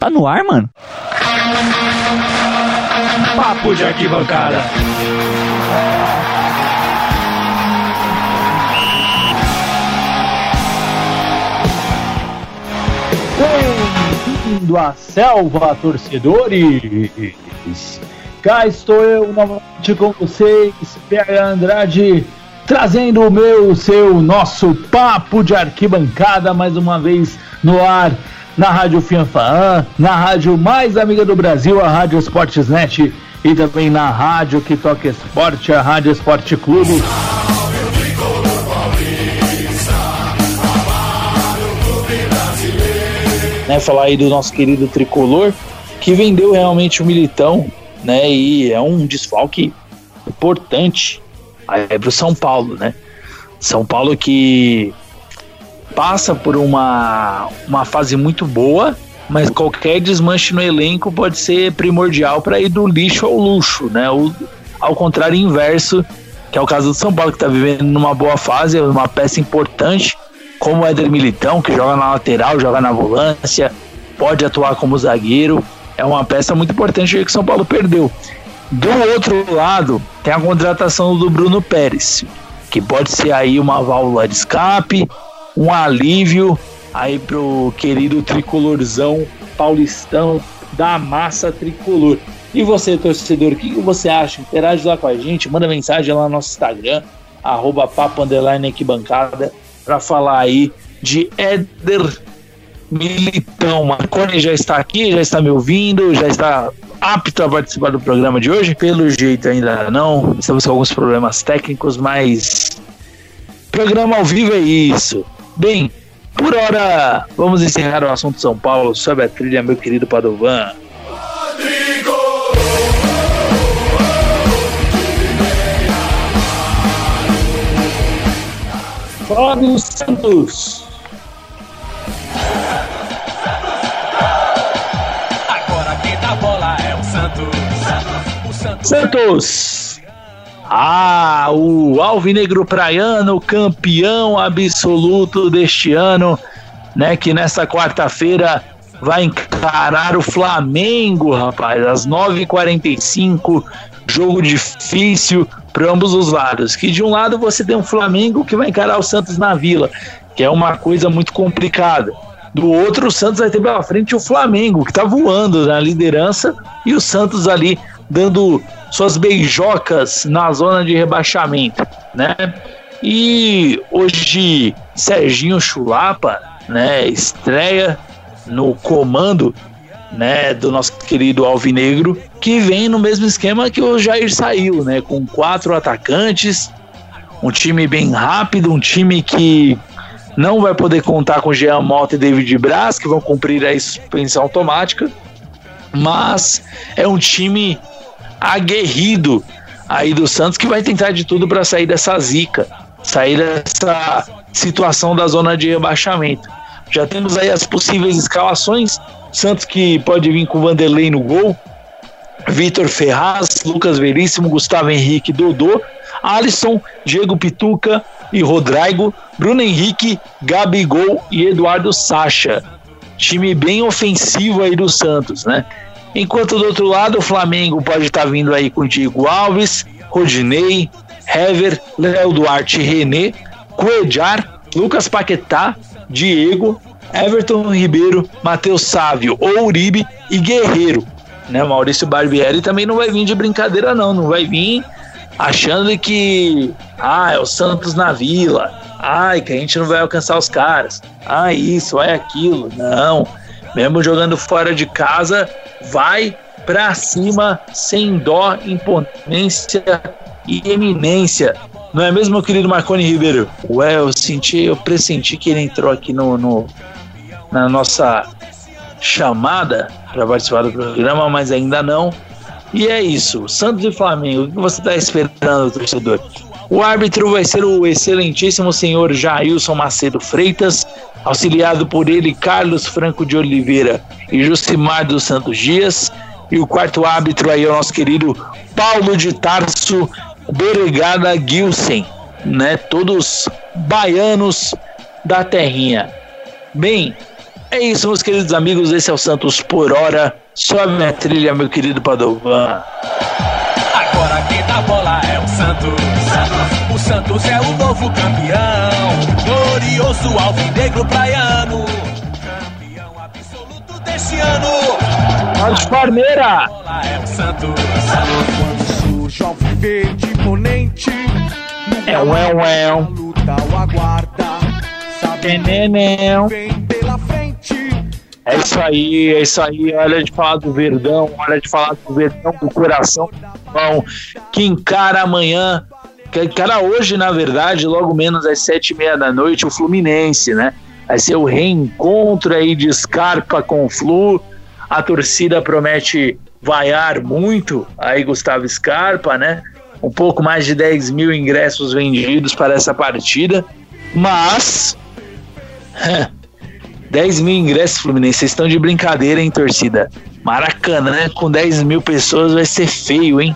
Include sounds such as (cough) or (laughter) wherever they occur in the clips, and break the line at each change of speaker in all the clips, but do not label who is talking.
Tá no ar, mano?
Papo de arquibancada.
Bem-vindo à selva, torcedores! Cá estou eu novamente com vocês, PH Andrade, trazendo o meu, o seu, nosso papo de arquibancada mais uma vez no ar, na Rádio Fianfaan, na rádio mais amiga do Brasil, a Rádio Esportes Net, e também na rádio que toca esporte, a Rádio Esporte Clube. Né, falar aí do nosso querido tricolor, que vendeu realmente o Militão, né? E é um desfalque importante é para o São Paulo, né? São Paulo que passa por uma, uma fase muito boa, mas qualquer desmanche no elenco pode ser primordial para ir do lixo ao luxo, né? O, ao contrário inverso, que é o caso do São Paulo, que está vivendo numa boa fase, é uma peça importante, como o Éder Militão, que joga na lateral, joga na volância, pode atuar como zagueiro. É uma peça muito importante que o São Paulo perdeu. Do outro lado, tem a contratação do Bruno Pérez, que pode ser aí uma válvula de escape, um alívio aí pro querido tricolorzão paulistão da massa tricolor. E você, torcedor, o que, você acha? Interage lá com a gente, manda mensagem lá no nosso Instagram, arroba papo para falar aí de Éder Militão. Marconi já está aqui, já está me ouvindo, já está apto a participar do programa de hoje? Pelo jeito ainda não. Estamos com alguns problemas técnicos, mas programa ao vivo é isso. Bem, por hora, vamos encerrar o assunto São Paulo. Sobe a trilha, meu querido Padovan. Flávio Santos. Santos. Ah, o Alvinegro Praiano, campeão absoluto deste ano, né? Que nesta quarta-feira vai encarar o Flamengo, rapaz, às 9h45. Jogo difícil para ambos os lados. Que de um lado você tem um Flamengo que vai encarar o Santos na Vila, que é uma coisa muito complicada. Do outro, o Santos vai ter pela frente o Flamengo, que está voando na liderança, e o Santos ali dando suas beijocas na zona de rebaixamento, né? E hoje Serginho Chulapa, né, estreia no comando, né, do nosso querido Alvinegro, que vem no mesmo esquema que o Jair saiu, né, com quatro atacantes, um time bem rápido, um time que não vai poder contar com Jean Mota e David Braz, que vão cumprir a suspensão automática, mas é um time aguerrido aí do Santos que vai tentar de tudo para sair dessa zica, sair dessa situação da zona de rebaixamento. Já temos aí as possíveis escalações. Santos que pode vir com Vanderlei no gol, Vitor Ferraz, Lucas Veríssimo, Gustavo Henrique, Dodô, Alisson, Diego Pituca e Rodrigo, Bruno Henrique, Gabigol e Eduardo Sacha. Time bem ofensivo aí do Santos, né? Enquanto do outro lado, o Flamengo pode estar tá vindo aí com Diego Alves, Rodinei, Hever, Léo Duarte René, Cuejar, Lucas Paquetá, Diego, Everton Ribeiro, Matheus Sávio, Ouribe e Guerreiro. Né? Maurício Barbieri também não vai vir de brincadeira, não. Não vai vir achando que ah, é o Santos na vila. Ai, que a gente não vai alcançar os caras. Ah, isso, é aquilo. Não. Mesmo jogando fora de casa, vai pra cima sem dó, imponência e eminência. Não é mesmo, meu querido Marconi Ribeiro? Ué, eu senti, eu pressenti que ele entrou aqui no, no na nossa chamada para participar do programa, mas ainda não. E é isso. Santos e Flamengo, o que você está esperando, torcedor? O árbitro vai ser o excelentíssimo senhor Jailson Macedo Freitas, auxiliado por ele Carlos Franco de Oliveira e Jucimar dos Santos Dias. E o quarto árbitro aí é o nosso querido Paulo de Tarso Beregada Gilsen, né? Todos baianos da terrinha. Bem, É isso, meus queridos amigos. Esse é o Santos por hora. Sobe a trilha, meu querido Padovan.
Quem dá bola é o Santos. O Santos é o novo campeão. Glorioso alvinegro praiano. Campeão absoluto deste ano.
Vamos, Palmeira!
Bola é o Santos.
Quando surge ao verde imponente,
É o é o é
a
o.
luta o aguarda. Sabe
Teneném.
vem pela frente.
É isso aí, é isso aí. Hora de falar do Verdão, hora de falar do Verdão do coração pão, que encara amanhã, que encara hoje, na verdade, logo menos às sete e meia da noite, o Fluminense, né? Vai ser o reencontro aí de Scarpa com o Flu. A torcida promete vaiar muito aí Gustavo Scarpa, né? Um pouco mais de 10 mil ingressos vendidos para essa partida, mas (laughs) 10 mil ingressos, Fluminense. Vocês estão de brincadeira, hein, torcida? Maracanã, né? Com 10 mil pessoas vai ser feio, hein?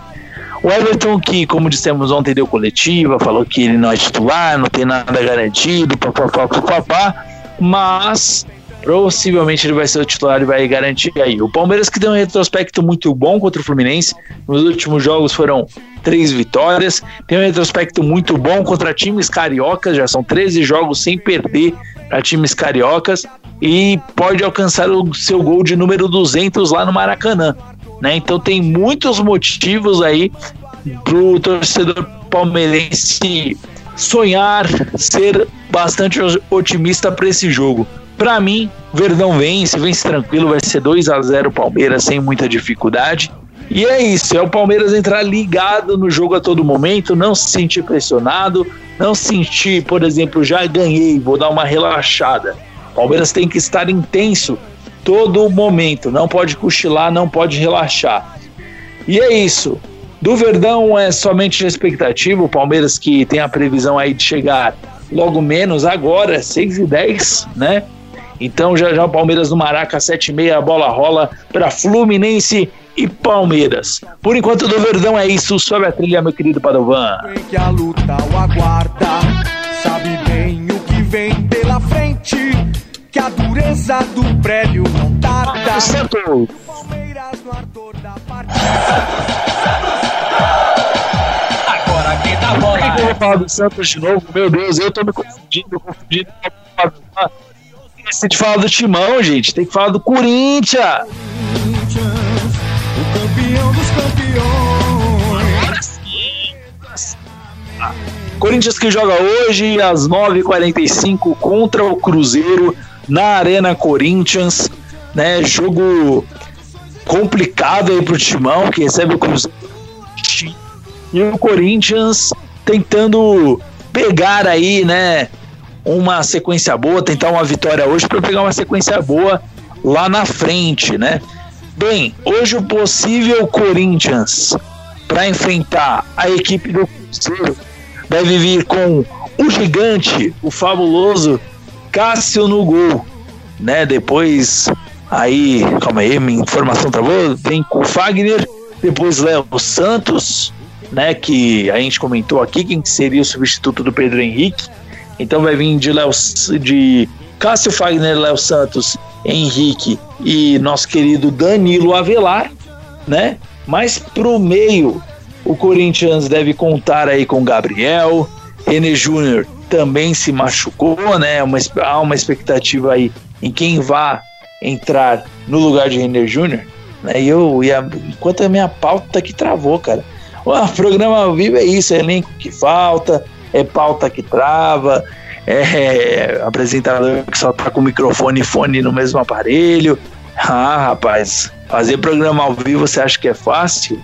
O Everton, que, como dissemos ontem, deu coletiva, falou que ele não é titular, não tem nada garantido, papapá, papapá, mas possivelmente ele vai ser o titular e vai garantir aí. O Palmeiras que deu um retrospecto muito bom contra o Fluminense, nos últimos jogos foram três vitórias, tem um retrospecto muito bom contra times cariocas, já são 13 jogos sem perder para times cariocas e pode alcançar o seu gol de número 200 lá no Maracanã. Né? Então tem muitos motivos aí pro torcedor palmeirense sonhar, ser bastante otimista para esse jogo. Para mim, Verdão vence, vence tranquilo, vai ser 2 a 0 Palmeiras sem muita dificuldade. E é isso, é o Palmeiras entrar ligado no jogo a todo momento, não se sentir pressionado, não sentir, por exemplo, já ganhei, vou dar uma relaxada. Palmeiras tem que estar intenso todo momento, não pode cochilar, não pode relaxar. E é isso. Do Verdão é somente expectativa, o Palmeiras que tem a previsão aí de chegar logo menos agora, 6 e 10, né? Então já já o Palmeiras no Maraca, 7 e meia, a bola rola para Fluminense e Palmeiras. Por enquanto do Verdão é isso, sobe a trilha, meu querido Padovan.
Vem que a luta o aguarda. Sabe bem o que vem pela frente. Que a dureza do prédio não tarda.
Santos!
Palmeiras no ardor da partida.
Agora quem
Por
bola
que eu vou falar do Santos de novo? Meu Deus, eu tô me confundindo, confundindo. Esqueci de falar do Timão, gente. Tem que falar do Corinthians.
O campeão dos campeões.
Corinthians que joga hoje às 9h45 contra o Cruzeiro na Arena Corinthians, né? Jogo complicado aí pro Timão, que recebe o Cruzeiro. E o Corinthians tentando pegar aí, né, uma sequência boa, tentar uma vitória hoje para pegar uma sequência boa lá na frente, né? Bem, hoje o possível Corinthians para enfrentar a equipe do Cruzeiro deve vir com o gigante, o fabuloso Cássio no gol, né? Depois aí, calma aí, minha informação travou, vem com o Fagner, depois Léo Santos, né, que a gente comentou aqui quem seria o substituto do Pedro Henrique. Então vai vir de Léo de Cássio Fagner, Léo Santos, Henrique e nosso querido Danilo Avelar, né? Mas pro meio o Corinthians deve contar aí com Gabriel, René Júnior também se machucou, né? Uma, há uma expectativa aí em quem vá entrar no lugar de René Júnior, né? E eu, e a, enquanto a minha pauta que travou, cara. O (laughs) programa vivo é isso, é elenco que falta, é pauta que trava, é apresentador que só tá com microfone e fone no mesmo aparelho. Ah, rapaz, fazer programa ao vivo você acha que é fácil?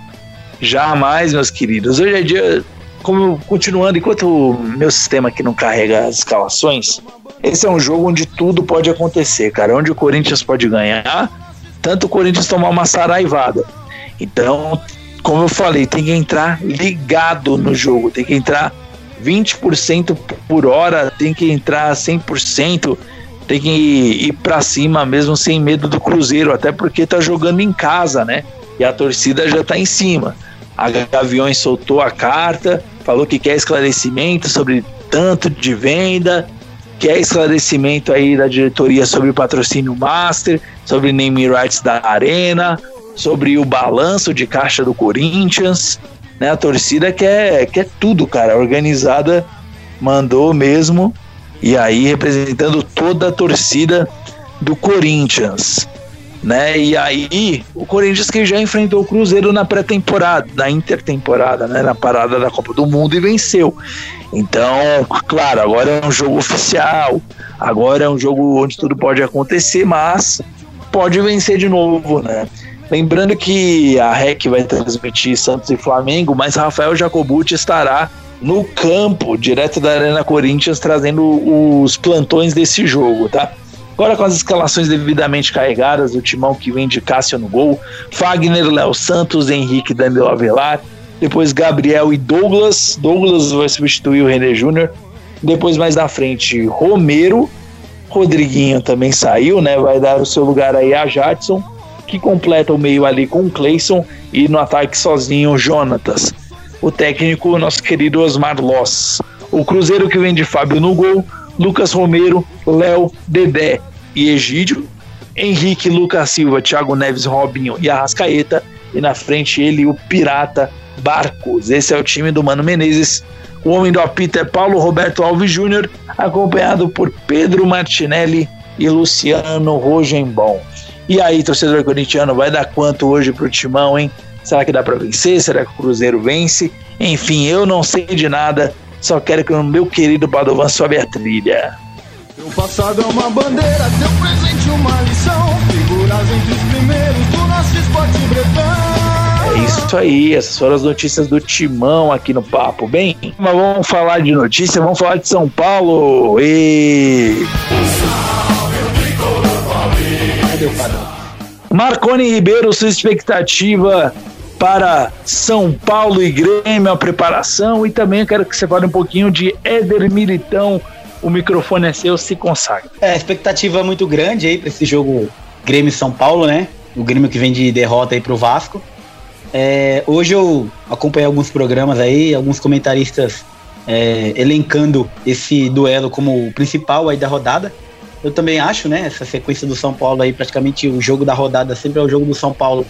Jamais, meus queridos. Hoje é dia, como continuando, enquanto o meu sistema aqui não carrega as escalações, esse é um jogo onde tudo pode acontecer, cara. Onde o Corinthians pode ganhar, tanto o Corinthians tomar uma saraivada. Então, como eu falei, tem que entrar ligado no jogo, tem que entrar 20% por hora, tem que entrar 100%, tem que ir, para cima mesmo sem medo do Cruzeiro, até porque tá jogando em casa, né? E a torcida já tá em cima. A Gaviões soltou a carta, falou que quer esclarecimento sobre tanto de venda, que é esclarecimento aí da diretoria sobre o patrocínio master, sobre name rights da arena, sobre o balanço de caixa do Corinthians, né? A torcida quer, quer tudo, cara. Organizada mandou mesmo. E aí representando toda a torcida do Corinthians, né? E aí o Corinthians que já enfrentou o Cruzeiro na pré-temporada, na intertemporada, né? Na parada da Copa do Mundo e venceu. Então, claro, agora é um jogo oficial, agora é um jogo onde tudo pode acontecer, mas pode vencer de novo, né? Lembrando que a REC vai transmitir Santos e Flamengo, mas Rafael Jacobucci estará no campo, direto da Arena Corinthians, trazendo os plantões desse jogo, tá? Agora com as escalações devidamente carregadas, o timão que vem de Cássio no gol, Fagner, Léo Santos, Henrique, Danilo Avelar, depois Gabriel e Douglas, Douglas vai substituir o René Júnior, depois mais na frente Romero, Rodriguinho também saiu, né? Vai dar o seu lugar aí a Jadson, que completa o meio ali com o Clayson e no ataque sozinho o Jonatas. O técnico, nosso querido Osmar Loss. O Cruzeiro que vem de Fábio no gol, Lucas Romero, Léo, Dedé e Egídio. Henrique, Lucas Silva, Thiago Neves, Robinho e Arrascaeta. E na frente ele, o Pirata Barcos. Esse é o time do Mano Menezes. O homem do apito é Paulo Roberto Alves Júnior, acompanhado por Pedro Martinelli e Luciano Rogenbom. E aí, torcedor corintiano, vai dar quanto hoje pro Timão, hein? Será que dá para vencer? Será que o Cruzeiro vence? Enfim, eu não sei de nada, só quero que o meu querido Padovan sobe a trilha.
Seu passado é uma bandeira, seu presente uma lição. Figuras entre os primeiros do nosso esporte bretão.
É isso aí, essas foram as notícias do Timão aqui no Papo. Bem, mas vamos falar de notícia, vamos falar de São Paulo. E... Marconi Ribeiro, sua expectativa para São Paulo e Grêmio, a preparação, e também quero que você fale um pouquinho de Éder Militão. O microfone é seu, se consagra.
É, expectativa é muito grande aí para esse jogo Grêmio São Paulo, né? O Grêmio que vem de derrota aí pro Vasco. É, hoje eu acompanhei alguns programas aí, alguns comentaristas é, elencando esse duelo como o principal aí da rodada. Eu também acho, né? Essa sequência do São Paulo aí, praticamente o jogo da rodada sempre é o jogo do São Paulo.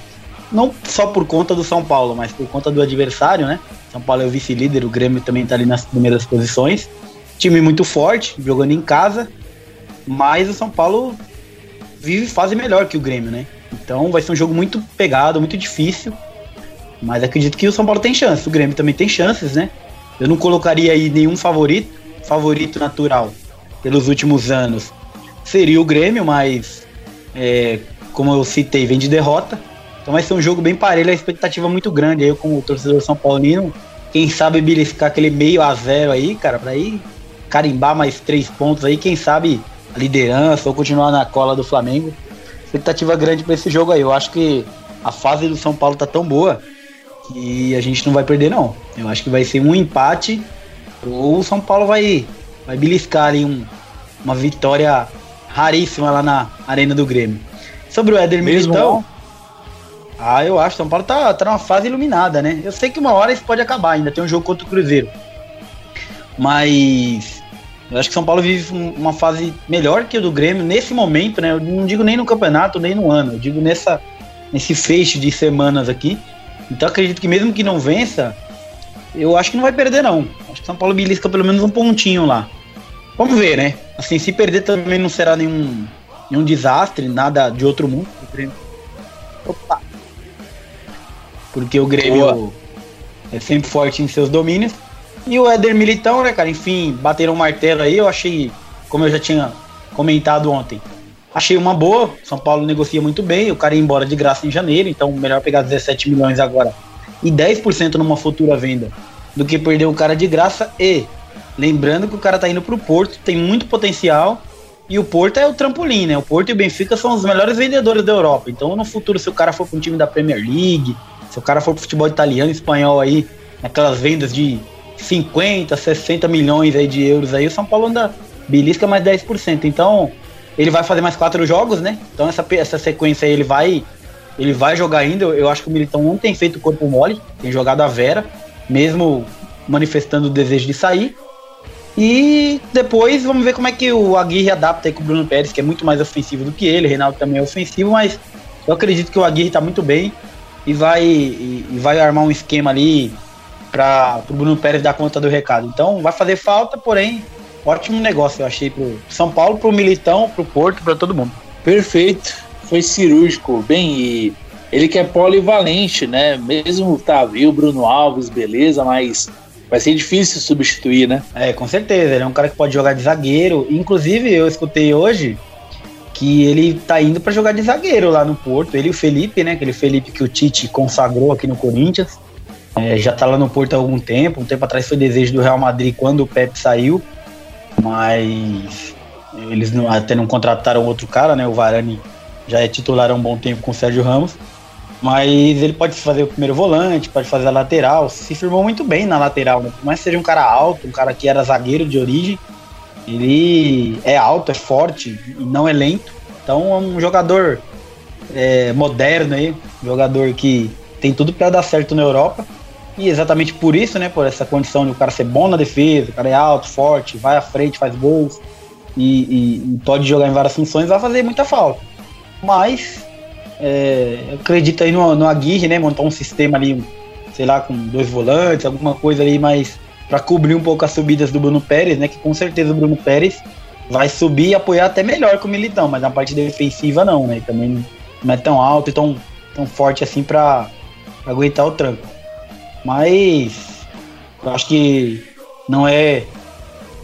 Não só por conta do São Paulo, mas por conta do adversário, né? São Paulo é o vice-líder, o Grêmio também tá ali nas primeiras posições. Time muito forte, jogando em casa, mas o São Paulo vive fase melhor que o Grêmio, né? Então vai ser um jogo muito pegado, muito difícil. Mas acredito que o São Paulo tem chance, o Grêmio também tem chances, né? Eu não colocaria aí nenhum favorito, favorito natural pelos últimos anos seria o Grêmio, mas é, como eu citei, vem de derrota. Então vai ser um jogo bem parelho, a expectativa muito grande. Eu, como torcedor São Paulino, quem sabe beliscar aquele meio a zero aí, cara, pra ir carimbar mais três pontos aí, quem sabe a liderança ou continuar na cola do Flamengo. Expectativa grande para esse jogo aí. Eu acho que a fase do São Paulo tá tão boa que a gente não vai perder, não. Eu acho que vai ser um empate ou o São Paulo vai, vai beliscar ali um, uma vitória raríssima lá na Arena do Grêmio. Sobre o Éder Mesmo Militão. Ah, eu acho. São Paulo tá, tá numa fase iluminada, né? Eu sei que uma hora isso pode acabar, ainda tem um jogo contra o Cruzeiro. Mas eu acho que São Paulo vive uma fase melhor que o do Grêmio nesse momento, né? Eu não digo nem no campeonato, nem no ano. Eu digo nessa, nesse fecho de semanas aqui. Então acredito que mesmo que não vença, eu acho que não vai perder, não. Acho que São Paulo belisca pelo menos um pontinho lá. Vamos ver, né? Assim, se perder também não será nenhum, nenhum desastre, nada de outro mundo. Opa! Porque o Grêmio Boa. é sempre forte em seus domínios. E o Éder Militão, né, cara? Enfim, bateram um martelo aí. Eu achei, como eu já tinha comentado ontem, achei uma boa. São Paulo negocia muito bem. O cara ia embora de graça em janeiro, então melhor pegar 17 milhões agora e 10% numa futura venda do que perder o cara de graça e Lembrando que o cara tá indo pro Porto, tem muito potencial. E o Porto é o trampolim, né? O Porto e o Benfica são os melhores vendedores da Europa. Então, no futuro, se o cara for para um time da Premier League, se o cara for pro futebol italiano, espanhol aí, aquelas vendas de 50, 60 milhões aí de euros aí, o São Paulo anda belisca mais 10%. Então, ele vai fazer mais quatro jogos, né? Então, essa, essa sequência aí, ele vai ele vai jogar ainda. Eu, eu acho que o Militão não tem feito corpo mole, tem jogado a Vera, mesmo manifestando o desejo de sair. E depois vamos ver como é que o Aguirre adapta aí com o Bruno Pérez, que é muito mais ofensivo do que ele. O Reinaldo também é ofensivo, mas eu acredito que o Aguirre tá muito bem e vai, e, vai armar um esquema ali para o Bruno Pérez dar conta do recado. Então vai fazer falta, porém, ótimo negócio eu achei pro São Paulo, pro Militão, pro Porto, para todo mundo.
Perfeito. Foi cirúrgico, bem, e ele que é polivalente, né? Mesmo tá, viu, Bruno Alves, beleza, mas vai ser difícil substituir, né?
É, com certeza. Ele é um cara que pode jogar de zagueiro. Inclusive, eu escutei hoje que ele tá indo para jogar de zagueiro lá no Porto. Ele e o Felipe, né? Aquele Felipe que o Tite consagrou aqui no Corinthians. É, já tá lá no Porto há algum tempo. Um tempo atrás foi desejo do Real Madrid quando o Pepe saiu. Mas eles não, até não contrataram outro cara, né? O Varane já é titular há um bom tempo com o Sérgio Ramos. Mas ele pode fazer o primeiro volante, pode fazer a lateral. Se firmou muito bem na lateral, né? Por mais que seja um cara alto, um cara que era zagueiro de origem, ele é alto, é forte não é lento. Então é um jogador é, moderno aí, um jogador que tem tudo para dar certo na Europa. E exatamente por isso, né? Por essa condição de o cara ser bom na defesa, o cara é alto, forte, vai à frente, faz gols e, e, e pode jogar em várias funções, vai fazer muita falta. Mas é, acredito aí no, no Aguirre, né? Montar um sistema ali, sei lá, com dois volantes, alguma coisa ali mais para cobrir um pouco as subidas do Bruno Pérez, né? Que com certeza o Bruno Pérez vai subir e apoiar até melhor que o Militão, mas na parte defensiva não, né? Também não é tão alto e tão, tão forte assim para aguentar o tranco. Mas eu acho que não é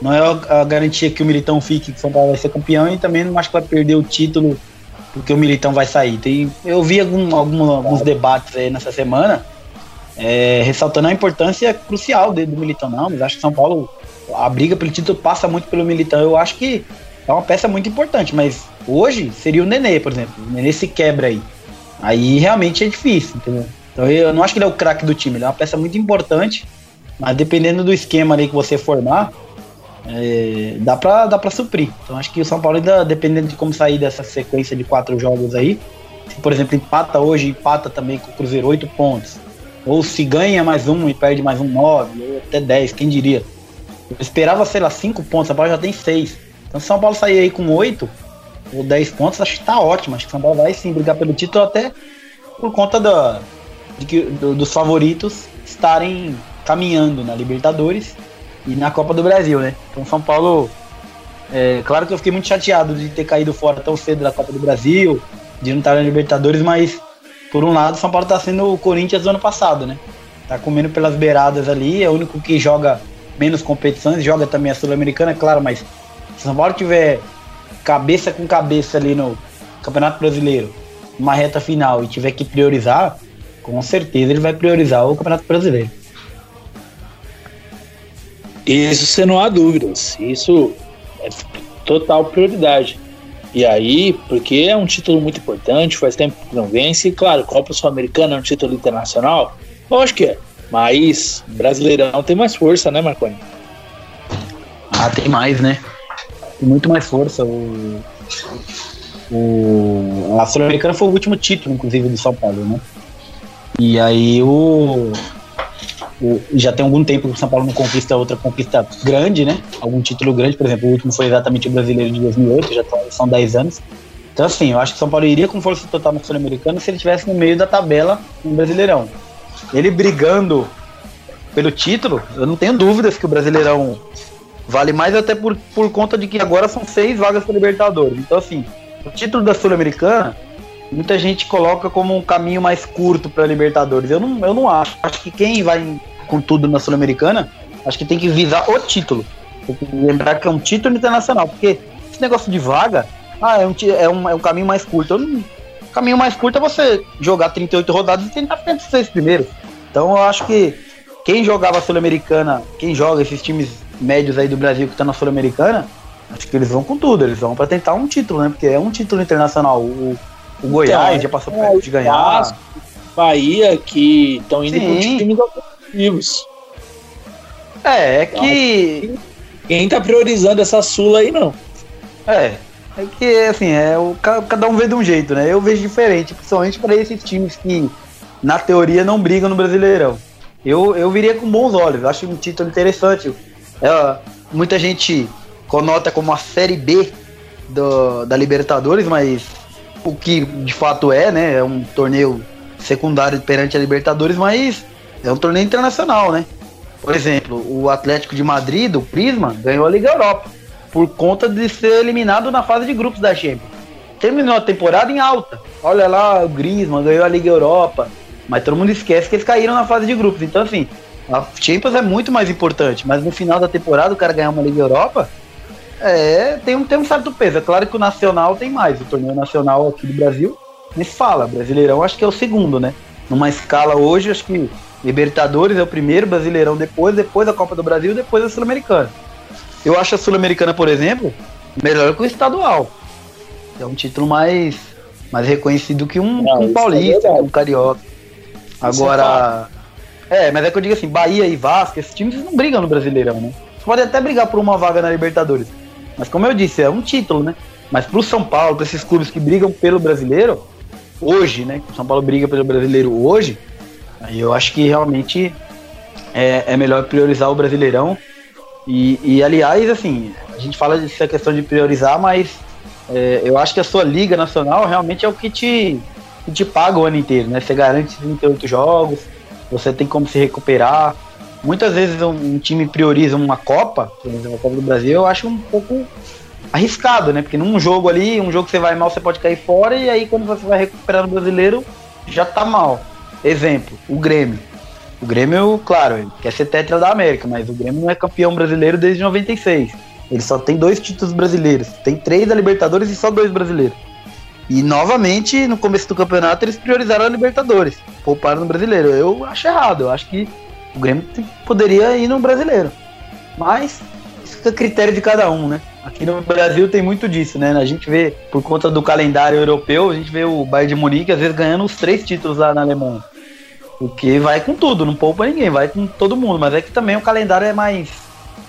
não é a garantia que o Militão fique que o São Paulo vai ser campeão e também não acho que vai perder o título porque o Militão vai sair. Tem, eu vi algum, algum, alguns debates aí nessa semana, é, ressaltando a importância crucial do, do Militão. Não, mas acho que São Paulo, a briga pelo título passa muito pelo Militão. Eu acho que é uma peça muito importante, mas hoje seria o Nenê, por exemplo. O Nenê se quebra aí. Aí realmente é difícil, entendeu? Então eu não acho que ele é o craque do time, ele é uma peça muito importante, mas dependendo do esquema ali que você formar, é, dá, pra, dá pra suprir. Então acho que o São Paulo ainda, dependendo de como sair dessa sequência de quatro jogos aí, se por exemplo empata hoje, empata também com o Cruzeiro oito pontos, ou se ganha mais um e perde mais um nove, ou até dez, quem diria? Eu esperava, sei lá, cinco pontos, São Paulo já tem seis. Então se São Paulo sair aí com oito ou dez pontos, acho que tá ótimo. Acho que São Paulo vai sim brigar pelo título até por conta da, de que, do, dos favoritos estarem caminhando na Libertadores e na Copa do Brasil, né? Então São Paulo, é, claro que eu fiquei muito chateado de ter caído fora tão cedo da Copa do Brasil, de não estar na Libertadores, mas por um lado São Paulo está sendo o Corinthians do ano passado, né? Tá comendo pelas beiradas ali, é o único que joga menos competições, joga também a Sul-Americana, claro, mas se São Paulo tiver cabeça com cabeça ali no Campeonato Brasileiro, uma reta final e tiver que priorizar, com certeza ele vai priorizar o Campeonato Brasileiro.
Isso você não há dúvidas. Isso é total prioridade. E aí, porque é um título muito importante, faz tempo que não vence. E claro, Copa Sul-Americana é um título internacional. Lógico que é. Mas Brasileirão tem mais força, né, Marconi?
Ah, tem mais, né? Tem muito mais força. O, o, a Sul-Americana foi o último título, inclusive, do São Paulo, né? E aí o, o, já tem algum tempo que o São Paulo não conquista outra conquista grande, né? Algum título grande, por exemplo, o último foi exatamente o brasileiro de 2008, já tá, são 10 anos. Então, assim, eu acho que o São Paulo iria com força total no Sul-Americano se ele estivesse no meio da tabela no Brasileirão. Ele brigando pelo título, eu não tenho dúvidas que o Brasileirão vale mais, até por, por conta de que agora são seis vagas para Libertadores. Então, assim, o título da Sul-Americana muita gente coloca como um caminho mais curto para Libertadores. Eu não, eu não acho. Acho que quem vai com tudo na Sul-Americana, acho que tem que visar o título. Tem que lembrar que é um título internacional, porque esse negócio de vaga, ah, é um, é um, é um caminho mais curto. Não, o caminho mais curto é você jogar 38 rodadas e tentar ficar entre os seis primeiros. Então eu acho que quem jogava Sul-Americana, quem joga esses times médios aí do Brasil que tá na Sul-Americana, acho que eles vão com tudo, eles vão para tentar um título, né? Porque é um título internacional. O, o Goiás então, já passou é, perto de ganhar. Vasco,
Bahia, que estão indo com times ofensivos.
É, é que.
Quem tá priorizando essa Sula aí, não.
É. É que, assim, é, o, cada um vê de um jeito, né? Eu vejo diferente, principalmente para esses times que, na teoria, não brigam no Brasileirão. Eu, eu viria com bons olhos, acho um título interessante. É, muita gente conota como a Série B do, da Libertadores, mas o que de fato é, né? É um torneio secundário perante a Libertadores, mas é um torneio internacional, né? Por exemplo, o Atlético de Madrid, do Prisma, ganhou a Liga Europa por conta de ser eliminado na fase de grupos da Champions. Terminou a temporada em alta. Olha lá, o Griezmann ganhou a Liga Europa, mas todo mundo esquece que eles caíram na fase de grupos. Então, assim, a Champions é muito mais importante, mas no final da temporada o cara ganhar uma Liga Europa é, tem um, tem um certo peso. É claro que o Nacional tem mais. O torneio nacional aqui do Brasil, nem se fala. Brasileirão acho que é o segundo, né? Numa escala hoje, acho que Libertadores é o primeiro, Brasileirão depois, depois a Copa do Brasil, depois a Sul-Americana. Eu acho a Sul-Americana, por exemplo, melhor que o estadual. É um título mais, mais reconhecido que um, Não, um paulista, é um carioca. Agora. É, mas é que eu digo assim, Bahia e Vasco, esses times não brigam no Brasileirão, né? Você pode até brigar por uma vaga na Libertadores. Mas como eu disse, é um título, né? Mas pro São Paulo, para esses clubes que brigam pelo brasileiro, hoje, né? O São Paulo briga pelo brasileiro hoje, aí eu acho que realmente é, é melhor priorizar o Brasileirão. E, e, aliás, assim, a gente fala dessa questão de priorizar, mas é, eu acho que a sua Liga Nacional realmente é o que te, que te paga o ano inteiro, né? Você garante 38 jogos, você tem como se recuperar. Muitas vezes um, um time prioriza uma Copa, por exemplo, a Copa do Brasil, eu acho um pouco arriscado, né? Porque num jogo ali, um jogo que você vai mal, você pode cair fora, e aí quando você vai recuperar no brasileiro, já tá mal. Exemplo, o Grêmio. O Grêmio, claro, quer ser tetra da América, mas o Grêmio não é campeão brasileiro desde 96. Ele só tem dois títulos brasileiros. Tem três da Libertadores e só dois brasileiros. E novamente, no começo do campeonato, eles priorizaram a Libertadores. Pouparam no brasileiro. Eu acho errado. Eu acho que o Grêmio poderia ir no brasileiro. Mas isso é critério de cada um, né? Aqui no Brasil tem muito disso, né? A gente vê, por conta do calendário europeu, a gente vê o Bayern de Munique às vezes ganhando os três títulos lá na Alemanha. Porque vai com tudo, não poupa ninguém, vai com todo mundo. Mas é que também o calendário é mais.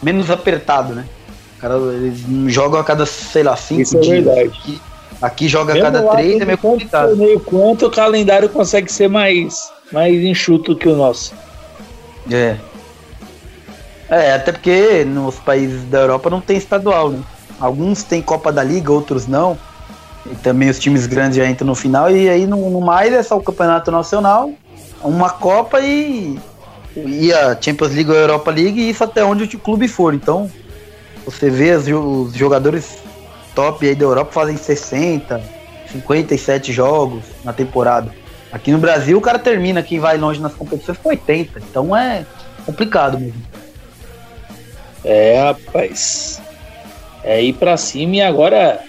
menos apertado, né? Cara, eles jogam a cada, sei lá, cinco
Isso dias. É. Aqui,
aqui joga a cada três, é meio complicado.
Meio quanto o calendário consegue ser mais, mais enxuto que o nosso.
É. É, até porque nos países da Europa não tem estadual, né? Alguns têm Copa da Liga, outros não. E também os times grandes já entram no final. E aí no, no mais é só o campeonato nacional, uma Copa e, e a Champions League ou a Europa League, e isso até onde o clube for. Então, você vê os jogadores top aí da Europa fazem 60, 57 jogos na temporada. Aqui no Brasil o cara termina quem vai longe nas competições com 80. Então é complicado mesmo.
É, rapaz. É ir para cima e agora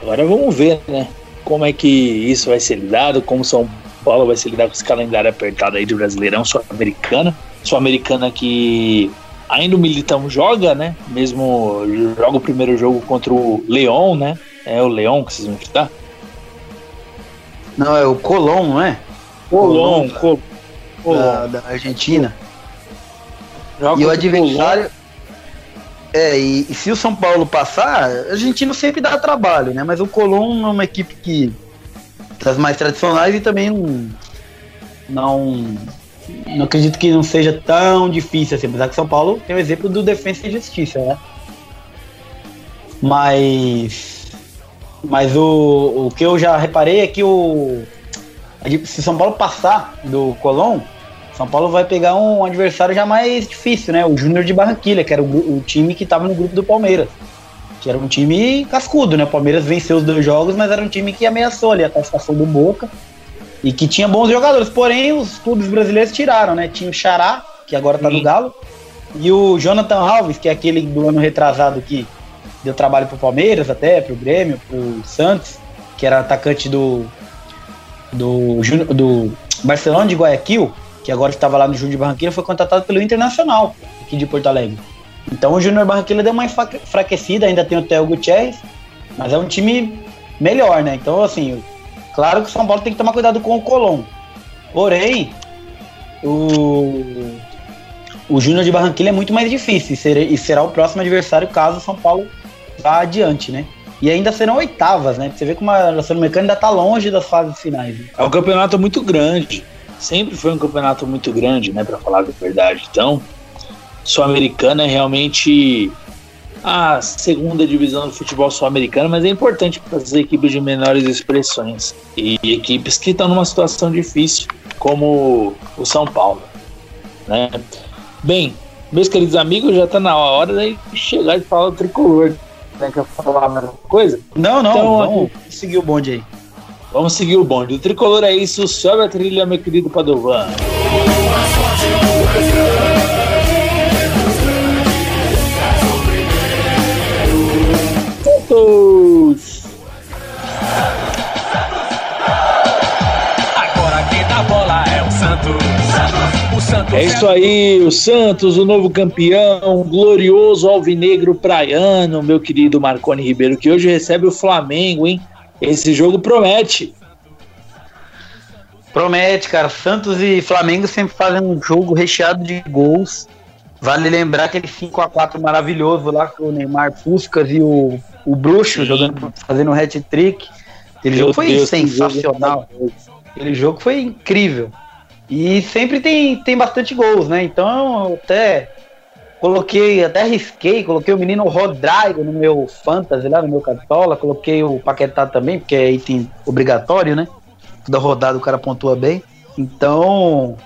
agora vamos ver, né? Como é que isso vai ser lidado, como São Paulo vai se lidar com esse calendário apertado aí de Brasileirão Sul-Americana. Sul-Americana que ainda o Militão joga, né? Mesmo joga o primeiro jogo contra o Leão, né? É o Leão que vocês vão enfrentar?
Não, é o Colón, não é?
Colón, Colón.
Da, da, Argentina. Joga e o adversário. É, e, e, se o São Paulo passar, a Argentina sempre dá trabalho, né? Mas o Colón é uma equipe que. das mais tradicionais e também não. Não não acredito que não seja tão difícil assim, apesar que São Paulo tem o exemplo do Defensa e Justiça, né? Mas. Mas o, o que eu já reparei é que o. Se São Paulo passar do Colón, São Paulo vai pegar um adversário já mais difícil, né? O Júnior de Barranquilha, que era o, o time que estava no grupo do Palmeiras. Que era um time cascudo, né? O Palmeiras venceu os dois jogos, mas era um time que ameaçou ali a classificação do Boca e que tinha bons jogadores. Porém, os clubes brasileiros tiraram, né? Tinha o Xará, que agora tá Sim. no Galo, e o Jonathan Alves, que é aquele do ano retrasado que deu trabalho pro Palmeiras até, pro Grêmio, pro Santos, que era atacante do do, do Barcelona de Guayaquil, que agora estava lá no Júnior de Barranquilla, foi contratado pelo Internacional, aqui de Porto Alegre. Então o Júnior Barranquilla deu uma enfraquecida, ainda tem o Theo Gutierrez, mas é um time melhor, né? Então, assim, Claro que o São Paulo tem que tomar cuidado com o Colom. Porém, o, o Júnior de Barranquilla é muito mais difícil e será o próximo adversário caso o São Paulo vá adiante, né? E ainda serão oitavas, né? Você vê como a Sul-Americana ainda tá longe das fases finais. Né?
É um campeonato muito grande. Sempre foi um campeonato muito grande, né? Para falar a verdade. Então, Sul-Americana é realmente a segunda divisão do futebol sul-americano, mas é importante para as equipes de menores expressões e equipes que estão numa situação difícil, como o São Paulo. Né? Bem, meus queridos amigos, já está na hora de chegar e falar do tricolor. Né? Quer falar mais alguma coisa?
Não, não, então, vamos seguir o bonde aí.
Vamos seguir o bonde. O tricolor é isso, sobe a trilha, meu querido Padovan. Santos!
Santos.
É isso aí, o Santos, o novo campeão, glorioso alvinegro praiano, meu querido Marconi Ribeiro, que hoje recebe o Flamengo, hein? Esse jogo promete.
Promete, cara. Santos e Flamengo sempre fazem um jogo recheado de gols. Vale lembrar aquele 5 a 4 maravilhoso lá com o Neymar Puskas e o, o Bruxo jogando, fazendo um hat-trick. Aquele
Meu
jogo foi
Deus,
sensacional.
jogo
Aquele jogo foi incrível. E sempre tem, tem bastante gols, né? Então até coloquei, até risquei, coloquei o menino Rodrigo no meu fantasy lá, no meu cartola, coloquei o Paquetá também, porque é item obrigatório, né? Toda rodada o cara pontua bem. Então,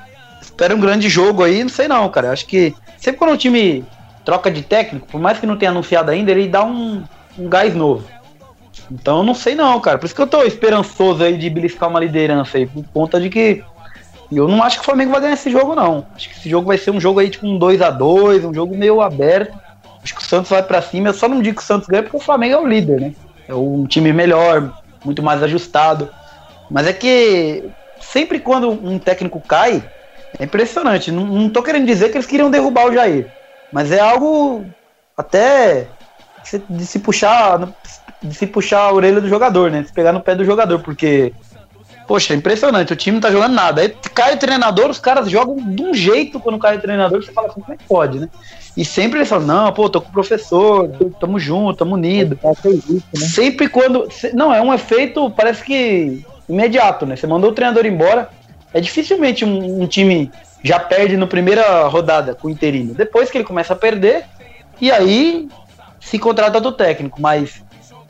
espera um grande jogo aí, não sei não, cara. Acho que sempre quando o time troca de técnico, por mais que não tenha anunciado ainda, ele dá um, um gás novo. Então não sei não, cara. Por isso que eu tô esperançoso aí de beliscar uma liderança aí, por conta de que eu não acho que o Flamengo vai ganhar esse jogo, não. Acho que esse jogo vai ser um jogo aí, tipo, um 2 a 2 um jogo meio aberto. Acho que o Santos vai pra cima. Eu só não digo que o Santos ganha porque o Flamengo é o líder, né? É um time melhor, muito mais ajustado. Mas é que sempre quando um técnico cai, é impressionante. Não, não tô querendo dizer que eles queriam derrubar o Jair. Mas é algo até de se puxar de se puxar a orelha do jogador, né? De se pegar no pé do jogador, porque Poxa, é impressionante, o time não tá jogando nada. Aí cai o treinador, os caras jogam de um jeito quando cai o treinador, você fala assim, como é que pode, né? E sempre eles falam, não, pô, tô com o professor, tamo junto, tamo unido. Sempre quando. Não, é um efeito, parece que imediato, né? Você mandou o treinador embora. É dificilmente um, um time já perde na primeira rodada com o interino. Depois que ele começa a perder, e aí se contrata do técnico, mas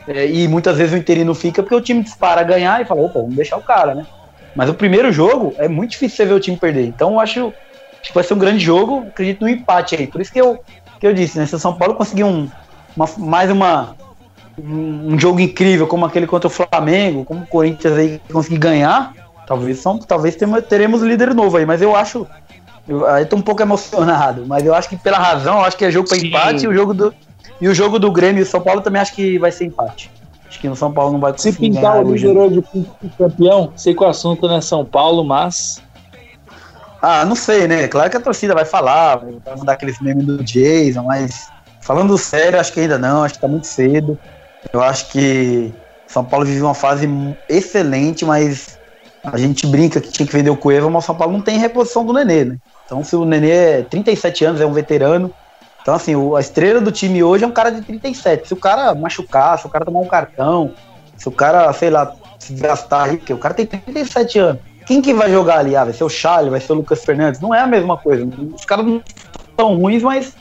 é, e muitas vezes o interino fica porque o time dispara a ganhar e fala, opa, vamos deixar o cara, né? Mas o primeiro jogo é muito difícil você ver o time perder. Então eu acho, acho que vai ser um grande jogo, acredito no empate aí. Por isso que eu, que eu disse, né? Se o São Paulo conseguir um, uma, mais uma, um, um jogo incrível como aquele contra o Flamengo, como o Corinthians aí conseguir ganhar, talvez, são, talvez teremos, líder novo aí. Mas eu acho. Eu, aí tô um pouco emocionado, mas eu acho que pela razão, eu acho que é jogo para empate e o jogo do, e o jogo do Grêmio e São Paulo também acho que vai ser empate. Acho que no São Paulo não vai
Se
conseguir
pintar
ganhar
o. Ligerou de campeão, sei que o assunto não é São Paulo, mas
Ah, não sei, né? Claro que a torcida vai falar, vai mandar aqueles memes do Jason, mas falando sério, acho que ainda não, acho que tá muito cedo. Eu acho que São Paulo vive uma fase excelente, mas a gente brinca que tinha que vender o Cueva, mas o São Paulo não tem reposição do Nenê, né? Então, se o Nenê é 37 anos, é um veterano. Então, assim, a estrela do time hoje é um cara de 37. Se o cara machucar, se o cara tomar um cartão, se o cara, sei lá, se gastar aí, porque o cara tem 37 anos. Quem que vai jogar ali? Ah, vai ser o Charles, vai ser o Lucas Fernandes. Não é a mesma coisa. Os caras não são ruins, mas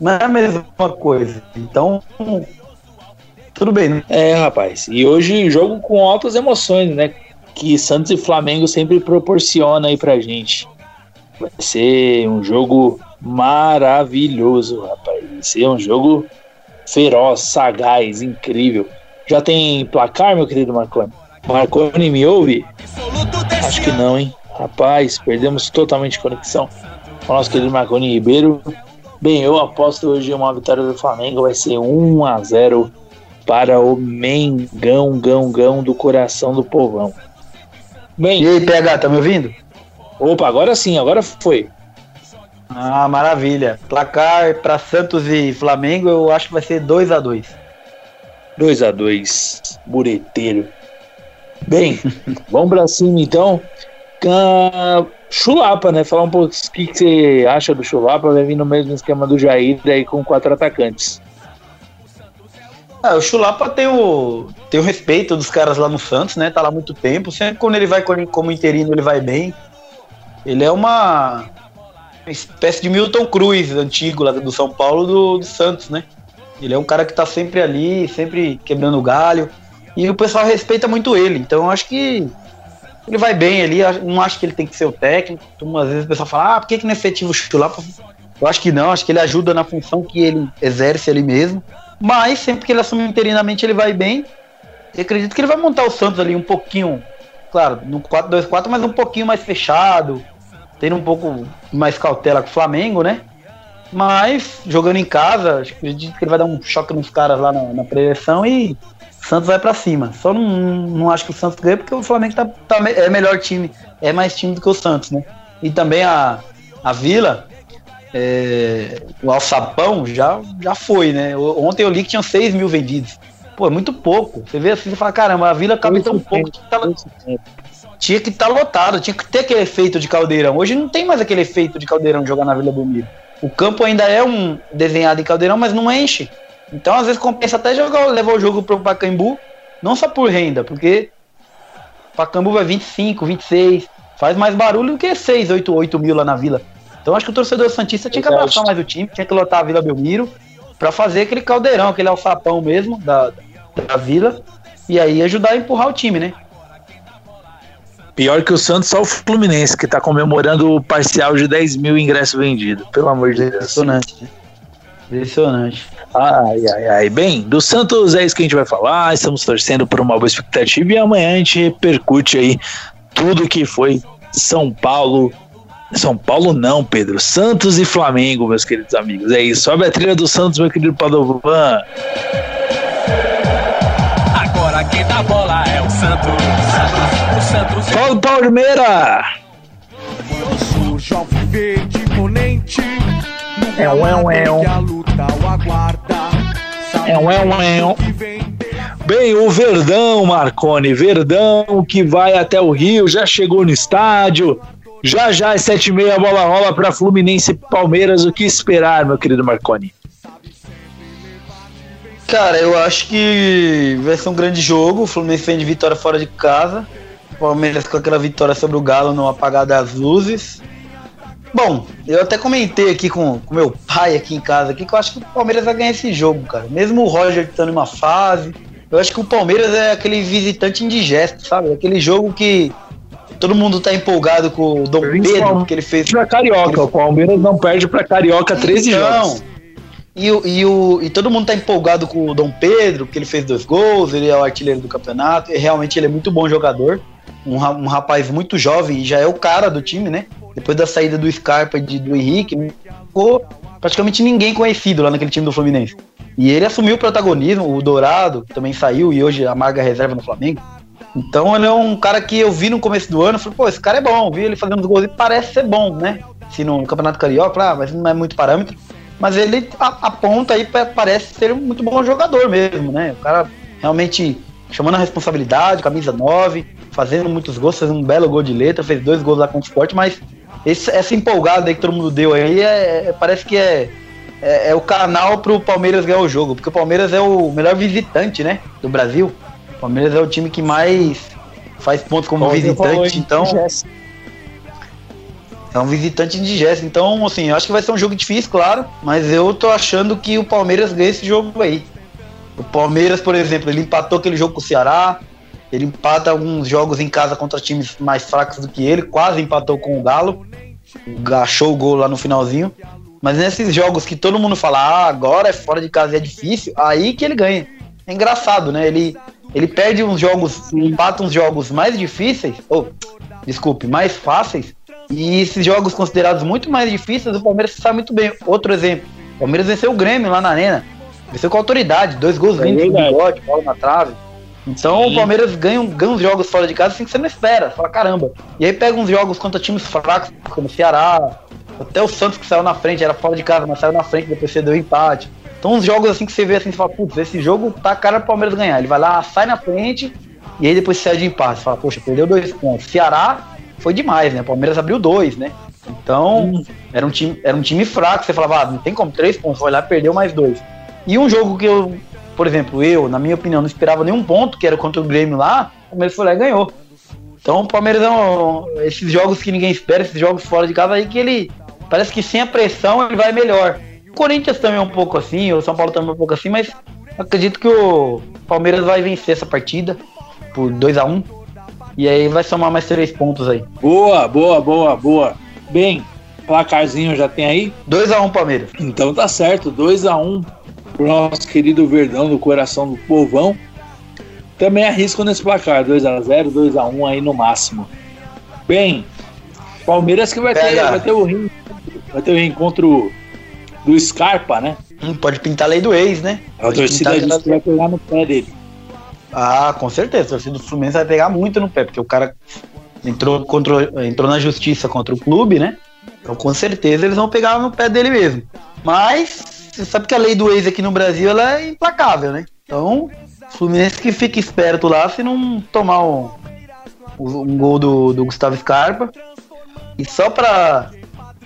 não é a mesma coisa. Então, tudo bem, né?
é, rapaz. E hoje jogo com altas emoções, né? Que Santos e Flamengo sempre proporciona aí pra gente. Vai ser um jogo maravilhoso, rapaz. Vai ser um jogo feroz, sagaz, incrível. Já tem placar, meu querido Marconi? Marconi me ouve? Acho que não, hein? Rapaz, perdemos totalmente conexão com o nosso querido Marconi Ribeiro. Bem, eu aposto hoje uma vitória do Flamengo. Vai ser 1 a 0 para o Mengão, gão, gão do coração do povão. Bem,
E aí, PH, tá me ouvindo?
Opa, agora sim, agora foi.
Ah, maravilha. Placar para Santos e Flamengo, eu acho que vai ser 2 a 2
2 a 2 Bureteiro. Bem, (laughs) vamos pra cima então. Ah, Chulapa, né? Falar um pouco o que, que você acha do Chulapa. Vai vir no mesmo esquema do Jair aí com quatro atacantes.
Ah, o Chulapa tem o, tem o respeito dos caras lá no Santos, né? Tá lá há muito tempo. Sempre quando ele vai como interino, ele vai bem. Ele é uma. espécie de Milton Cruz, antigo lá do São Paulo, do, do Santos, né? Ele é um cara que tá sempre ali, sempre quebrando o galho. E o pessoal respeita muito ele. Então eu acho que ele vai bem ali. Não acho que ele tem que ser o técnico. Às vezes o pessoal fala, ah, por que, que não é efetivo titular? Eu acho que não, acho que ele ajuda na função que ele exerce ali mesmo. Mas sempre que ele assume interinamente, ele vai bem. Eu acredito que ele vai montar o Santos ali um pouquinho, claro, no 4-2-4, mas um pouquinho mais fechado, tendo um pouco mais cautela com o Flamengo, né? Mas jogando em casa, acho que ele vai dar um choque nos caras lá na, na preleção e o Santos vai para cima. Só não, não acho que o Santos ganha porque o Flamengo tá, tá, é melhor time, é mais time do que o Santos, né? E também a, a Vila, é, o Alçapão já, já foi, né? Ontem eu li que tinham 6 mil vendidos. Pô, é muito pouco. Você vê assim e fala, caramba, a Vila cabe tão pouco. Que tá, tinha que estar tá lotado, tinha que ter aquele efeito de caldeirão. Hoje não tem mais aquele efeito de caldeirão de jogar na Vila Belmiro. O campo ainda é um desenhado em caldeirão, mas não enche. Então, às vezes, compensa até jogar, levar o jogo pro Pacaembu, não só por renda, porque Pacaembu vai 25, 26, faz mais barulho do que 6, 8, 8 mil lá na Vila. Então acho que o torcedor Santista tinha que abraçar mais o time, tinha que lotar a Vila Belmiro para fazer aquele caldeirão, aquele alçapão mesmo da, da Vila e aí ajudar a empurrar o time, né?
Pior que o Santos, só o Fluminense, que tá comemorando o parcial de 10 mil ingressos vendidos. Pelo amor de Deus.
Impressionante. Né? Impressionante.
Ai, ai, ai. Bem, do Santos é isso que a gente vai falar. Estamos torcendo por uma boa expectativa e amanhã a gente repercute aí tudo que foi São Paulo são Paulo não, Pedro. Santos e Flamengo, meus queridos amigos. É isso. Sobe a trilha do Santos, meu querido Padovan.
Quem dá bola é o Santos. O Santos.
Fala do Palmeira.
Surge ao verde imponente.
É um, é um, é um. É um, é um, é um. Bem, o Verdão, Marcone, Verdão que vai até o Rio, já chegou no estádio, já já às sete e meia a bola rola para Fluminense e Palmeiras. O que esperar, meu querido Marconi?
Cara, eu acho que vai ser um grande jogo. O Fluminense vem de vitória fora de casa. O Palmeiras com aquela vitória sobre o Galo no apagar das luzes. Bom, eu até comentei aqui com, com meu pai aqui em casa aqui, que eu acho que o Palmeiras vai ganhar esse jogo, cara. Mesmo o Roger estando em uma fase, eu acho que o Palmeiras é aquele visitante indigesto, sabe? Aquele jogo que Todo mundo tá empolgado com o Dom Pedro, que ele fez.
Pra Carioca, ele... o Palmeiras não perde pra Carioca 13 então, jogos.
E, e, o, e todo mundo tá empolgado com o Dom Pedro, porque ele fez dois gols, ele é o artilheiro do campeonato, e realmente ele é muito bom jogador. Um, um rapaz muito jovem e já é o cara do time, né? Depois da saída do Scarpa e do Henrique, ficou praticamente ninguém conhecido lá naquele time do Fluminense. E ele assumiu o protagonismo, o Dourado também saiu e hoje amarga reserva no Flamengo. Então ele é um cara que eu vi no começo do ano, falei, pô, esse cara é bom, vi ele fazendo gols e parece ser bom, né? Se no Campeonato Carioca, ah, mas não é muito parâmetro. Mas ele aponta aí, parece ser um muito bom jogador mesmo, né? O cara realmente chamando a responsabilidade, camisa 9, fazendo muitos gols, fazendo um belo gol de letra, fez dois gols lá com o esporte, mas esse, essa empolgada aí que todo mundo deu aí, é, é, parece que é, é, é o canal pro Palmeiras ganhar o jogo, porque o Palmeiras é o melhor visitante, né, do Brasil. O Palmeiras é o time que mais faz pontos como Bom, visitante, então. É um visitante indigesto. Então, assim, eu acho que vai ser um jogo difícil, claro. Mas eu tô achando que o Palmeiras ganha esse jogo aí. O Palmeiras, por exemplo, ele empatou aquele jogo com o Ceará. Ele empata alguns jogos em casa contra times mais fracos do que ele. Quase empatou com o Galo. Achou o gol lá no finalzinho. Mas nesses jogos que todo mundo fala, ah, agora é fora de casa e é difícil, aí que ele ganha. É engraçado, né? Ele ele perde uns jogos, empata uns jogos mais difíceis, ou, desculpe, mais fáceis, e esses jogos considerados muito mais difíceis, o Palmeiras sabe muito bem. Outro exemplo, o Palmeiras venceu o Grêmio lá na Arena, venceu com autoridade, dois gols é lindos no bote, bola na trave. Então Sim. o Palmeiras ganha, ganha uns jogos fora de casa assim que você não espera, fala caramba. E aí pega uns jogos contra times fracos, como o Ceará, até o Santos que saiu na frente, era fora de casa, mas saiu na frente, depois você deu empate. Então, uns jogos assim que você vê assim, você fala, putz, esse jogo tá cara pro Palmeiras ganhar. Ele vai lá, sai na frente e aí depois sai de empate. Você fala, poxa, perdeu dois pontos. Ceará foi demais, né? O Palmeiras abriu dois, né? Então, hum. era, um time, era um time fraco. Você falava, ah, não tem como três pontos, vai lá perdeu mais dois. E um jogo que eu, por exemplo, eu, na minha opinião, não esperava nenhum ponto, que era contra o Grêmio lá, o Palmeiras foi lá e ganhou. Então, o Palmeiras é um, esses jogos que ninguém espera, esses jogos fora de casa aí que ele parece que sem a pressão ele vai melhor. O Corinthians também é um pouco assim, o São Paulo também é um pouco assim, mas acredito que o Palmeiras vai vencer essa partida por 2 a 1 um, E aí vai somar mais três pontos aí.
Boa, boa, boa, boa. Bem, placarzinho já tem aí?
2 a 1 um, Palmeiras.
Então tá certo, 2 a 1 um pro nosso querido Verdão do coração do povão. Também arrisco nesse placar, 2 a 0 2 a 1 aí no máximo. Bem, Palmeiras que vai ter, vai ter o vai ter o reencontro do Scarpa, né?
Hum, pode pintar a lei do ex, né?
A torcida vai pegar no pé dele.
Ah, com certeza. A torcida do Fluminense vai pegar muito no pé, porque o cara entrou, contra, entrou na justiça contra o clube, né? Então, com certeza, eles vão pegar no pé dele mesmo. Mas, você sabe que a lei do ex aqui no Brasil ela é implacável, né? Então, o Fluminense que fica esperto lá se não tomar um, um gol do, do Gustavo Scarpa. E só pra,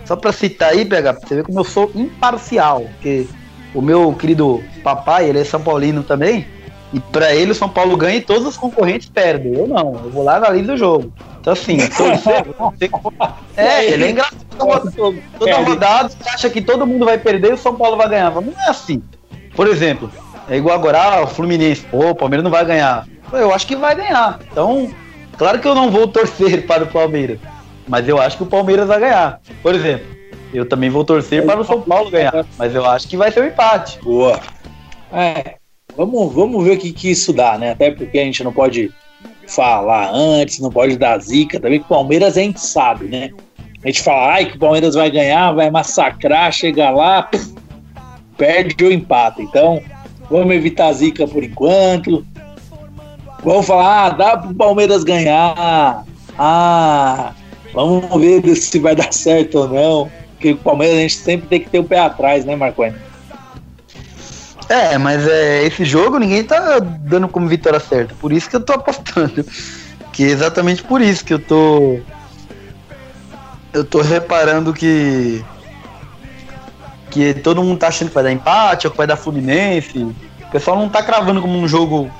só pra citar aí, PH, pra você ver como eu sou imparcial, porque o meu querido papai, ele é São Paulino também, e pra ele o São Paulo ganha e todos os concorrentes perdem. Eu não, eu vou lá na linha do jogo. Então assim, torcer, (laughs) é, ele é engraçado. Toda rodada você acha que todo mundo vai perder e o São Paulo vai ganhar. Mas não é assim. Por exemplo, é igual agora ah, o Fluminense, pô, o Palmeiras não vai ganhar. Eu acho que vai ganhar. Então, claro que eu não vou (laughs) torcer para o Palmeiras, mas eu acho que o Palmeiras vai ganhar. Por exemplo, eu também vou torcer para o São Paulo ganhar, mas eu acho que vai ser um empate.
Boa. É, vamos, vamos ver o que, que isso dá, né? Até porque a gente não pode falar antes, não pode dar zica também, que o Palmeiras a gente sabe, né? A gente fala, ai, que o Palmeiras vai ganhar, vai massacrar, chega lá, perde ou empata. Então, Vamos evitar zica por enquanto. Vamos falar, ah, dá pro Palmeiras ganhar. Ah, vamos ver se vai dar certo ou não. Porque o Palmeiras a gente sempre tem que ter o pé atrás, né, Marconi?
É, mas é, esse jogo ninguém tá dando como vitória certa. Por isso que eu tô (laughs) apostando. Que é exatamente por isso que eu tô. Eu tô reparando que que todo mundo tá achando que vai dar empate ou que vai dar Fluminense. O pessoal não tá cravando como um jogo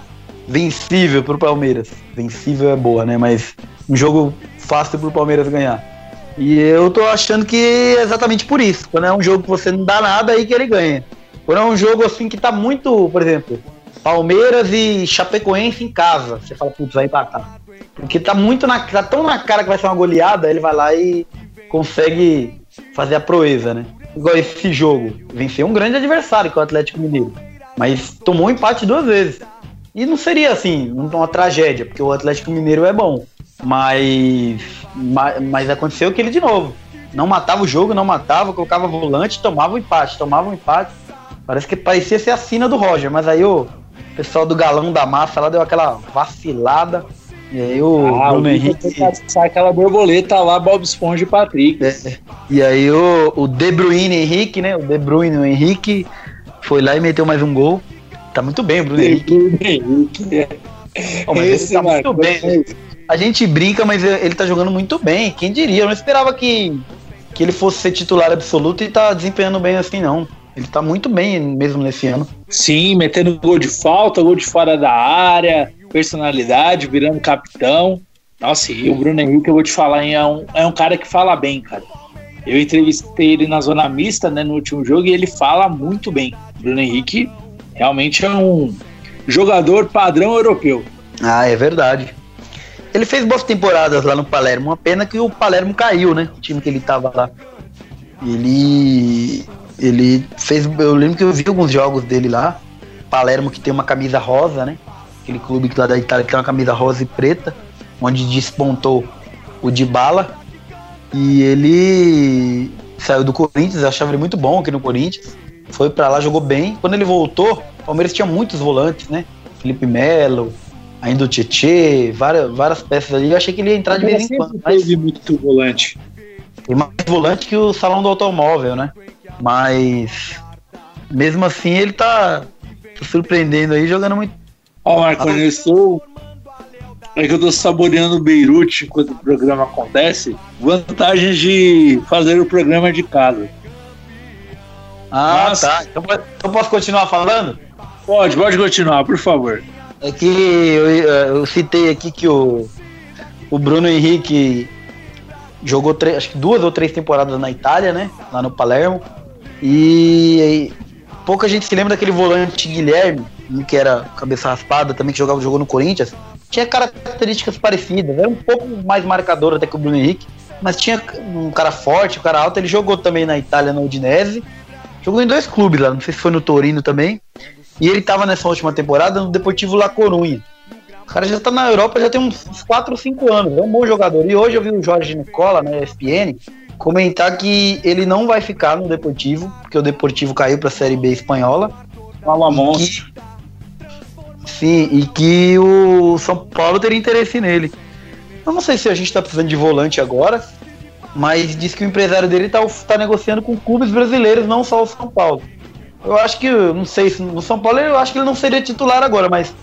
vencível pro Palmeiras. Vencível é boa, né? Mas um jogo fácil pro Palmeiras ganhar. E eu tô achando que é exatamente por isso. Quando é um jogo que você não dá nada, aí que ele ganha. Quando é um jogo assim que tá muito, por exemplo, Palmeiras e Chapecoense em casa, você fala, putz, vai empatar. Porque tá muito na, tá tão na cara que vai ser uma goleada, ele vai lá e consegue fazer a proeza, né? igual esse jogo, venceu um grande adversário, que é o Atlético Mineiro. Mas tomou um empate duas vezes. E não seria assim, uma tragédia, porque o Atlético Mineiro é bom. Mas, mas, mas aconteceu aquele de novo. Não matava o jogo, não matava, colocava volante, tomava o um empate, tomava um empate. Parece que parecia ser a sina do Roger, mas aí o pessoal do galão da massa lá deu aquela vacilada. E aí o
ah, Bruno o Henrique. Sai aquela borboleta lá, Bob Esponja e Patrick. É.
E aí o, o De Bruyne Henrique, né? O De Bruyne o Henrique foi lá e meteu mais um gol. Tá muito bem o Bruno Henrique. Henrique. Oh, mas Esse, ele tá muito bem. A gente brinca, mas ele tá jogando muito bem. Quem diria? Eu não esperava que, que ele fosse ser titular absoluto e tá desempenhando bem assim, não. Ele tá muito bem mesmo nesse ano.
Sim, metendo gol de falta, gol de fora da área personalidade, virando capitão. Nossa, e o Bruno Henrique, eu vou te falar, é um, é um cara que fala bem, cara. Eu entrevistei ele na zona mista, né, no último jogo, e ele fala muito bem. O Bruno Henrique realmente é um jogador padrão europeu.
Ah, é verdade. Ele fez boas temporadas lá no Palermo. Uma pena que o Palermo caiu, né? O time que ele tava lá. Ele. Ele fez. Eu lembro que eu vi alguns jogos dele lá. Palermo que tem uma camisa rosa, né? aquele clube lá da Itália que tem uma camisa rosa e preta, onde despontou o Dybala. E ele saiu do Corinthians, eu achava ele muito bom aqui no Corinthians. Foi para lá, jogou bem. Quando ele voltou, o Palmeiras tinha muitos volantes, né? Felipe Melo, ainda o Tietê, várias, várias peças ali. Eu achei que ele ia entrar de vez em quando.
Mas teve muito volante.
Tem mais volante que o salão do automóvel, né? Mas mesmo assim ele tá surpreendendo aí, jogando muito,
Ó, oh, Marco, eu estou. É que eu estou saboreando Beirute enquanto o programa acontece. Vantagens de fazer o programa de casa.
Ah, Mas... tá. Então, então posso continuar falando?
Pode, pode continuar, por favor.
É que eu, eu citei aqui que o, o Bruno Henrique jogou acho que duas ou três temporadas na Itália, né? Lá no Palermo. E, e pouca gente se lembra daquele volante Guilherme, que era cabeça raspada, também que jogava jogou no Corinthians. Tinha características parecidas, era um pouco mais marcador até que o Bruno Henrique, mas tinha um cara forte, um cara alto. Ele jogou também na Itália, no Udinese. Jogou em dois clubes lá, não sei se foi no Torino também. E ele tava nessa última temporada no Deportivo La Corunha. O cara já tá na Europa já tem uns 4 ou 5 anos, é um bom jogador. E hoje eu vi o Jorge Nicola na ESPN comentar que ele não vai ficar no Deportivo, porque o Deportivo caiu para a Série B espanhola.
Fala monstro.
Sim, e que o São Paulo teria interesse nele. Eu não sei se a gente tá precisando de volante agora, mas diz que o empresário dele tá, tá negociando com clubes brasileiros, não só o São Paulo. Eu acho que, não sei se no São Paulo eu acho que ele não seria titular agora, mas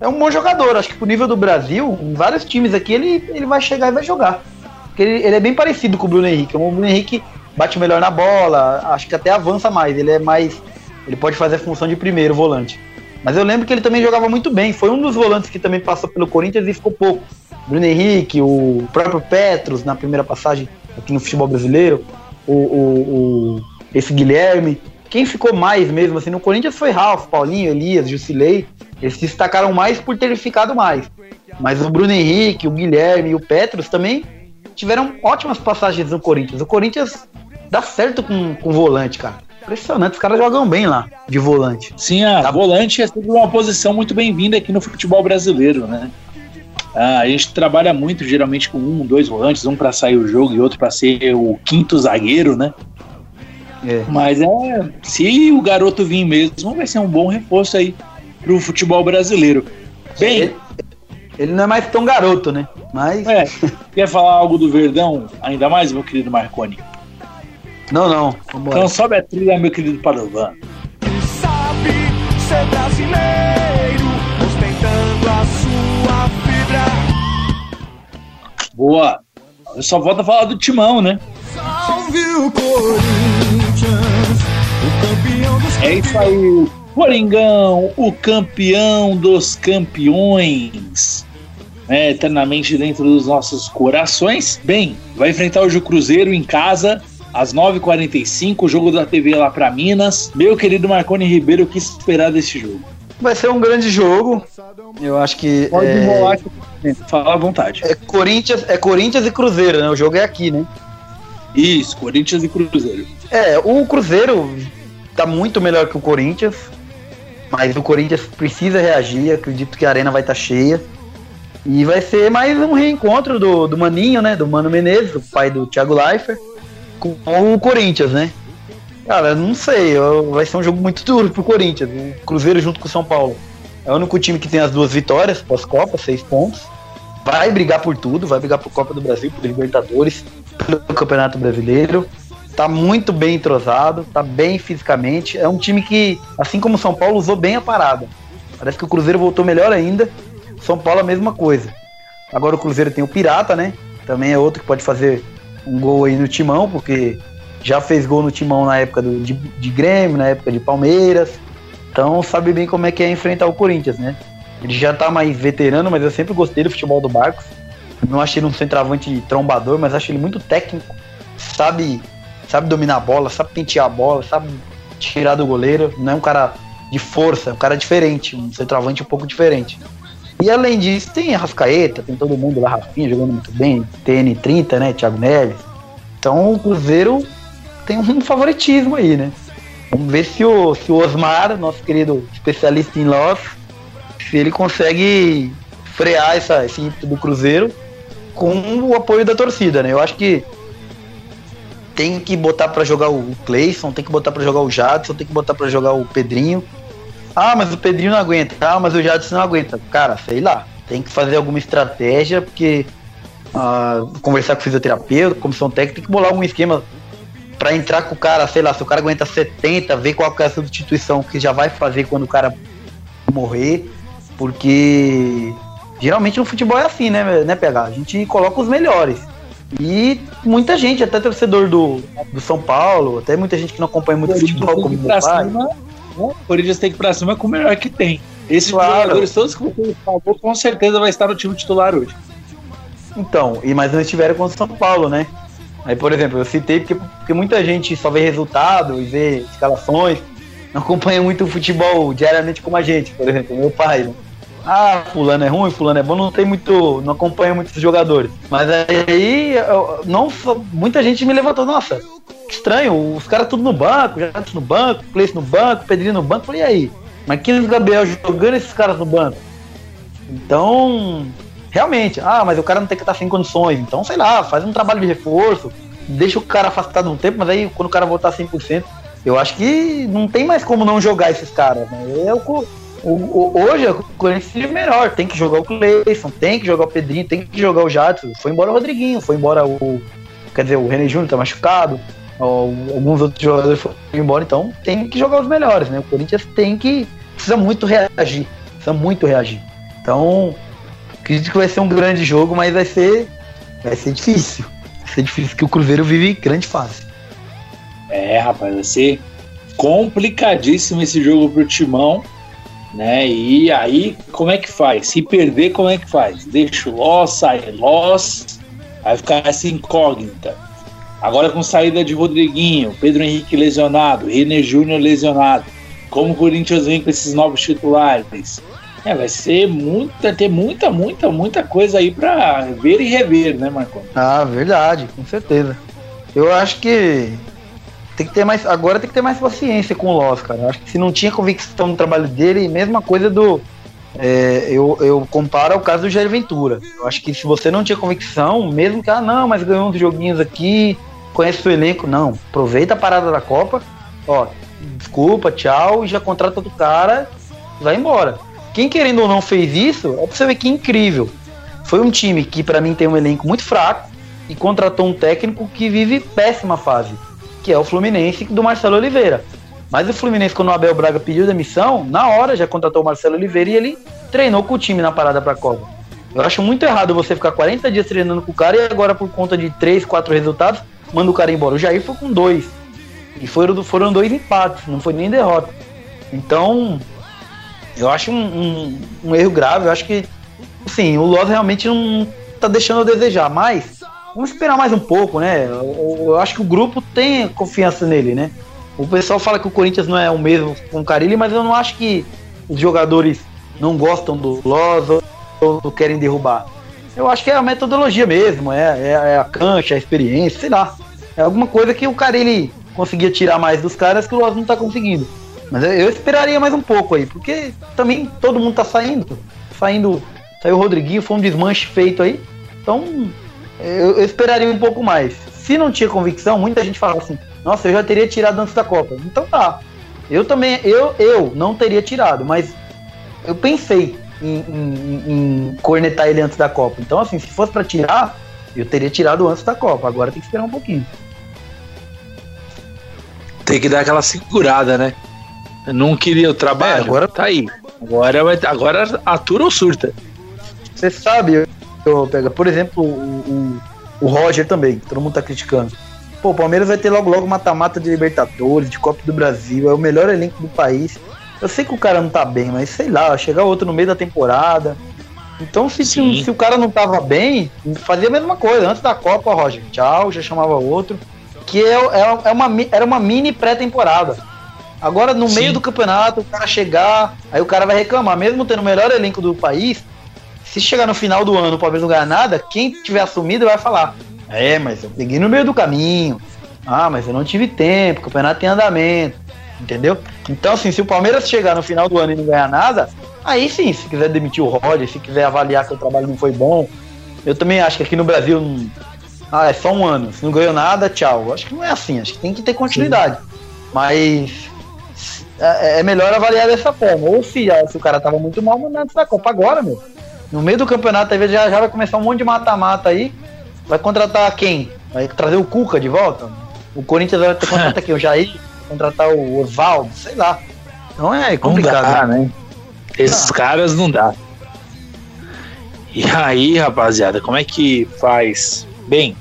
é um bom jogador. Acho que pro nível do Brasil, em vários times aqui, ele, ele vai chegar e vai jogar. Porque ele, ele é bem parecido com o Bruno Henrique. O Bruno Henrique bate melhor na bola, acho que até avança mais. Ele é mais. Ele pode fazer a função de primeiro volante. Mas eu lembro que ele também jogava muito bem. Foi um dos volantes que também passou pelo Corinthians e ficou pouco. Bruno Henrique, o próprio Petros na primeira passagem aqui no futebol brasileiro, o, o, o esse Guilherme. Quem ficou mais mesmo assim no Corinthians foi Ralf, Paulinho, Elias, Jusilei. Eles se destacaram mais por terem ficado mais. Mas o Bruno Henrique, o Guilherme e o Petros também tiveram ótimas passagens no Corinthians. O Corinthians dá certo com, com volante, cara. Impressionante, os caras jogam bem lá, de volante.
Sim, a tá. volante é sempre uma posição muito bem-vinda aqui no futebol brasileiro, né? Ah, a gente trabalha muito, geralmente, com um, dois volantes, um para sair o jogo e outro para ser o quinto zagueiro, né? É. Mas é, se o garoto vir mesmo, vai ser um bom reforço aí pro futebol brasileiro. Bem,
ele, não é mais tão garoto, né? Mas
é, quer falar algo do Verdão ainda mais, meu querido Marconi?
Não, não.
Vambora. Então sobe a trilha, meu querido Padovan. Sabe ser brasileiro, ostentando a sua fibra. Boa. Só volta a falar do Timão, né? Salve o Corinthians, o campeão dos É isso aí, Coringão, o campeão dos campeões. É, eternamente dentro dos nossos corações. Bem, vai enfrentar hoje o Cruzeiro em casa às 9h45, jogo da TV lá para Minas. Meu querido Marconi Ribeiro, o que esperar desse jogo?
Vai ser um grande jogo. Eu acho que.
Pode é... enrolar, fala à vontade.
É Corinthians, é Corinthians e Cruzeiro, né? O jogo é aqui, né?
Isso, Corinthians e Cruzeiro.
É, o Cruzeiro tá muito melhor que o Corinthians. Mas o Corinthians precisa reagir. Acredito que a arena vai estar tá cheia. E vai ser mais um reencontro do, do Maninho, né? Do Mano Menezes, o pai do Thiago Leifert com o Corinthians, né? Cara, não sei, vai ser um jogo muito duro pro Corinthians. O Cruzeiro junto com o São Paulo. É o único time que tem as duas vitórias pós-Copa, seis pontos. Vai brigar por tudo, vai brigar por Copa do Brasil, por Libertadores, pelo Campeonato Brasileiro. Tá muito bem entrosado, tá bem fisicamente. É um time que, assim como o São Paulo, usou bem a parada. Parece que o Cruzeiro voltou melhor ainda. São Paulo a mesma coisa. Agora o Cruzeiro tem o Pirata, né? Também é outro que pode fazer um gol aí no Timão, porque já fez gol no Timão na época do, de, de Grêmio, na época de Palmeiras. Então sabe bem como é que é enfrentar o Corinthians, né? Ele já tá mais veterano, mas eu sempre gostei do futebol do Barcos. Não achei ele um centroavante trombador, mas acho ele muito técnico. Sabe, sabe dominar a bola, sabe pentear a bola, sabe tirar do goleiro. Não é um cara de força, é um cara diferente, um centroavante um pouco diferente. E além disso, tem a Rascaeta, tem todo mundo lá, Rafinha jogando muito bem, TN30, né, Thiago Neves. Então o Cruzeiro tem um favoritismo aí, né? Vamos ver se o, se o Osmar, nosso querido especialista em loss, se ele consegue frear essa, esse ímpeto do Cruzeiro com o apoio da torcida, né? Eu acho que tem que botar para jogar o Cleison, tem que botar para jogar o Jadson, tem que botar para jogar o Pedrinho ah, mas o Pedrinho não aguenta. Ah, mas o Jadson não aguenta. Cara, sei lá. Tem que fazer alguma estratégia, porque ah, conversar com o fisioterapeuta, comissão técnica, tem que bolar algum esquema para entrar com o cara, sei lá, se o cara aguenta 70, ver qual é a substituição que já vai fazer quando o cara morrer, porque geralmente no futebol é assim, né, né PH? A gente coloca os melhores. E muita gente, até torcedor do, do São Paulo, até muita gente que não acompanha muito futebol como meu pai. Cima
o Corinthians tem que ir pra cima com o melhor que tem. Esses claro. jogadores todos que você falou, com certeza vai estar no time titular hoje.
Então, e mas não estiveram contra o São Paulo, né? Aí, por exemplo, eu citei porque, porque muita gente só vê resultado e vê escalações, não acompanha muito o futebol diariamente como a gente, por exemplo, meu pai. Né? Ah, fulano é ruim, fulano é bom, não tem muito, não acompanha muitos jogadores. Mas aí, eu, não, muita gente me levantou, nossa, estranho, os caras tudo no banco, já no banco, Cleice no banco, Pedrinho no banco, falei, e aí? Marquinhos Gabriel jogando esses caras no banco. Então, realmente, ah, mas o cara não tem que estar sem condições. Então, sei lá, faz um trabalho de reforço, deixa o cara afastado um tempo, mas aí quando o cara voltar 100%, eu acho que não tem mais como não jogar esses caras. Né? É o, o, hoje o Corinthians é melhor, tem que jogar o Cleison, tem que jogar o Pedrinho, tem que jogar o Jadson. Foi embora o Rodriguinho, foi embora o. Quer dizer, o René Júnior tá machucado, alguns outros jogadores foram embora, então tem que jogar os melhores, né? O Corinthians tem que. Precisa muito reagir. Precisa muito reagir. Então, acredito que vai ser um grande jogo, mas vai ser. Vai ser difícil. Vai ser difícil, que o Cruzeiro vive grande fase.
É, rapaz, vai ser complicadíssimo esse jogo pro Timão, né? E aí, como é que faz? Se perder, como é que faz? Deixa o loss, sai loss, vai ficar essa incógnita. Agora com saída de Rodriguinho, Pedro Henrique lesionado, René Júnior lesionado, como o Corinthians vem com esses novos titulares? É, vai ser muita, ter muita, muita, muita coisa aí para ver e rever, né, Marcão?
Ah, verdade, com certeza. Eu acho que tem que ter mais. Agora tem que ter mais paciência com o Loss, cara. Eu acho que se não tinha convicção no trabalho dele, mesma coisa do. É, eu, eu comparo ao caso do Jair Ventura. Eu acho que se você não tinha convicção, mesmo que, ah, não, mas ganhou uns joguinhos aqui, conhece o elenco, não. Aproveita a parada da Copa, ó, desculpa, tchau, e já contrata outro cara, vai embora. Quem querendo ou não fez isso, é pra você ver que incrível. Foi um time que para mim tem um elenco muito fraco e contratou um técnico que vive péssima fase, que é o Fluminense do Marcelo Oliveira. Mas o Fluminense, quando o Abel Braga pediu demissão, na hora já contratou o Marcelo Oliveira e ele treinou com o time na parada pra Copa. Eu acho muito errado você ficar 40 dias treinando com o cara e agora, por conta de 3, 4 resultados, manda o cara embora. O Jair foi com dois. E foram, foram dois empates, não foi nem derrota. Então, eu acho um, um, um erro grave. Eu acho que, sim, o Loss realmente não tá deixando a desejar. Mas vamos esperar mais um pouco, né? Eu, eu, acho que o grupo tem confiança nele, né? O pessoal fala que o Corinthians não é o mesmo com o Carilli, mas eu não acho que os jogadores não gostam do Loss ou, ou querem derrubar. Eu acho que é a metodologia mesmo, é, é, é, a cancha, a experiência, sei lá. É alguma coisa que o Carilli conseguia tirar mais dos caras que o Loss não tá conseguindo. Mas eu esperaria mais um pouco aí, porque também todo mundo tá saindo. Saindo, saiu o Rodriguinho, foi um desmanche feito aí. Então, eu, eu esperaria um pouco mais. Se não tinha convicção, muita gente fala assim: "Nossa, eu já teria tirado antes da Copa". Então tá. Eu também, eu, eu não teria tirado, mas eu pensei em, em, em cornetar ele antes da Copa. Então, assim, se fosse para tirar, eu teria tirado antes da Copa. Agora tem que esperar um pouquinho.
Tem que dar aquela segurada, né? Não queria o trabalho? É, agora tá aí. Agora, vai, agora atura ou surta?
Você sabe, eu, pega, por exemplo, o, o, o Roger também, todo mundo tá criticando. Pô, o Palmeiras vai ter logo logo mata-mata de Libertadores, de Copa do Brasil, é o melhor elenco do país. Eu sei que o cara não tá bem, mas sei lá, chegar outro no meio da temporada. Então, se, se, se, o cara não tava bem, fazia a mesma coisa. Antes da Copa, Roger, tchau, já chamava outro. Que é, é, é uma, era uma mini pré-temporada. Agora, no Sim. meio do campeonato, o cara chegar, aí o cara vai reclamar, mesmo tendo o melhor elenco do país, se chegar no final do ano o Palmeiras não ganhar nada, quem tiver assumido vai falar: É, mas eu peguei no meio do caminho. Ah, mas eu não tive tempo, o campeonato tem andamento. Entendeu? Então, assim, se o Palmeiras chegar no final do ano e não ganhar nada, aí sim, se quiser demitir o Roger, se quiser avaliar que o trabalho não foi bom, eu também acho que aqui no Brasil, ah, é só um ano, se não ganhou nada, tchau. Acho que não é assim, acho que tem que ter continuidade. Sim. Mas é, é melhor avaliar dessa forma. Ou se, se o cara tava muito mal, mandar antes da Copa agora, meu. No meio do campeonato, às vezes já, já vai começar um monte de mata-mata aí. Vai contratar quem? Vai trazer o Cuca de volta? O Corinthians vai ter que contratar quem? O Jair? Contratar o Oswaldo? Sei lá. Então é complicado.
Dá, né? né? Esses ah. caras não dá. E aí, rapaziada, como é que faz? Bem,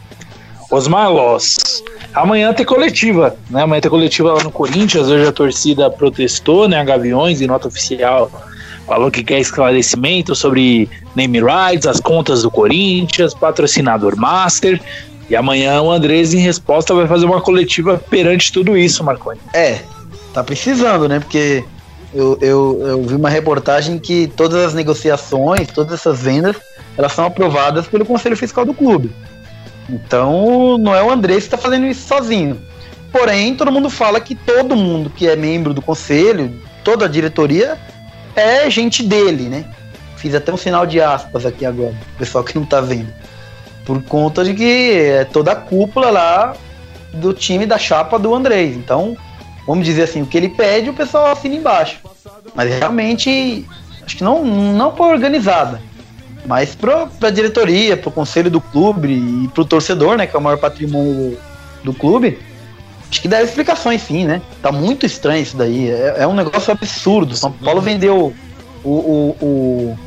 Osmar Loss Amanhã tem coletiva, né? Amanhã tem coletiva lá no Corinthians. Hoje a torcida protestou, né? A Gaviões, em nota oficial, falou que quer esclarecimento sobre name rights, as contas do Corinthians, patrocinador master. E amanhã o Andrés, em resposta, vai fazer uma coletiva perante tudo isso, Marconi.
É, tá precisando, né? Porque eu, eu, eu vi uma reportagem que todas as negociações, todas essas vendas, elas são aprovadas pelo Conselho Fiscal do clube. Então, não é o Andrés que está fazendo isso sozinho. Porém, todo mundo fala que todo mundo que é membro do conselho, toda a diretoria, é gente dele, né? Fiz até um sinal de aspas aqui agora, pessoal que não tá vendo. Por conta de que é toda a cúpula lá do time da chapa do Andrés. Então, vamos dizer assim, o que ele pede, o pessoal assina embaixo. Mas realmente, acho que não, não foi organizada. Mas para a diretoria, para o conselho do clube e para o torcedor, né, que é o maior patrimônio do, do clube, acho que deve explicações sim, né? Tá muito estranho isso daí. É, é um negócio absurdo. São Paulo vendeu o, o, o,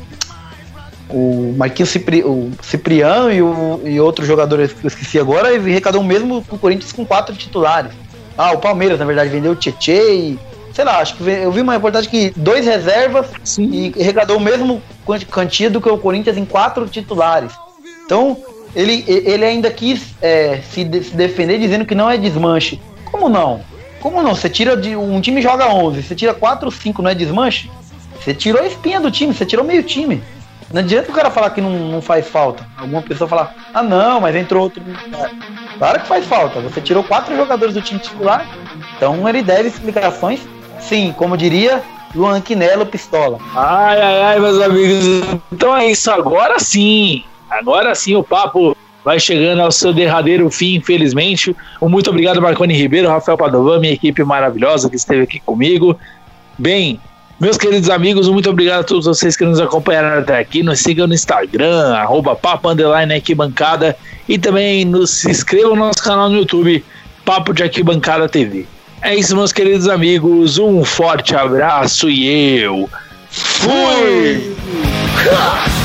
o Marquinhos Cipri, o Cipriano e, o, e outro jogador que eu esqueci agora e arrecadou o mesmo com o Corinthians com quatro titulares. Ah, o Palmeiras, na verdade, vendeu o Tietê e. Sei lá, acho que eu vi uma reportagem que dois reservas Sim. e arrecadou o mesmo quantia do que o Corinthians em quatro titulares. Então, ele, ele ainda quis é, se, de, se defender dizendo que não é desmanche. Como não? Como não? Você tira de. Um time joga 11, você tira 4 ou 5, não é desmanche? Você tirou a espinha do time, você tirou meio time. Não adianta o cara falar que não, não faz falta. Alguma pessoa falar, ah não, mas entrou outro. Claro que faz falta. Você tirou quatro jogadores do time titular, então ele deve explicações. Sim, como diria Luan Quinelo Pistola.
Ai, ai, ai, meus amigos. Então é isso, agora sim. Agora sim o papo vai chegando ao seu derradeiro fim, infelizmente. Um muito obrigado, Marconi Ribeiro, Rafael Padovan, minha equipe maravilhosa que esteve aqui comigo. Bem, meus queridos amigos, muito obrigado a todos vocês que nos acompanharam até aqui. Nos sigam no Instagram, arroba papo arquibancada e também nos, inscrevam no nosso canal no YouTube, Papo de Arquibancada TV. É isso, meus queridos amigos. Um forte abraço e eu fui! (laughs)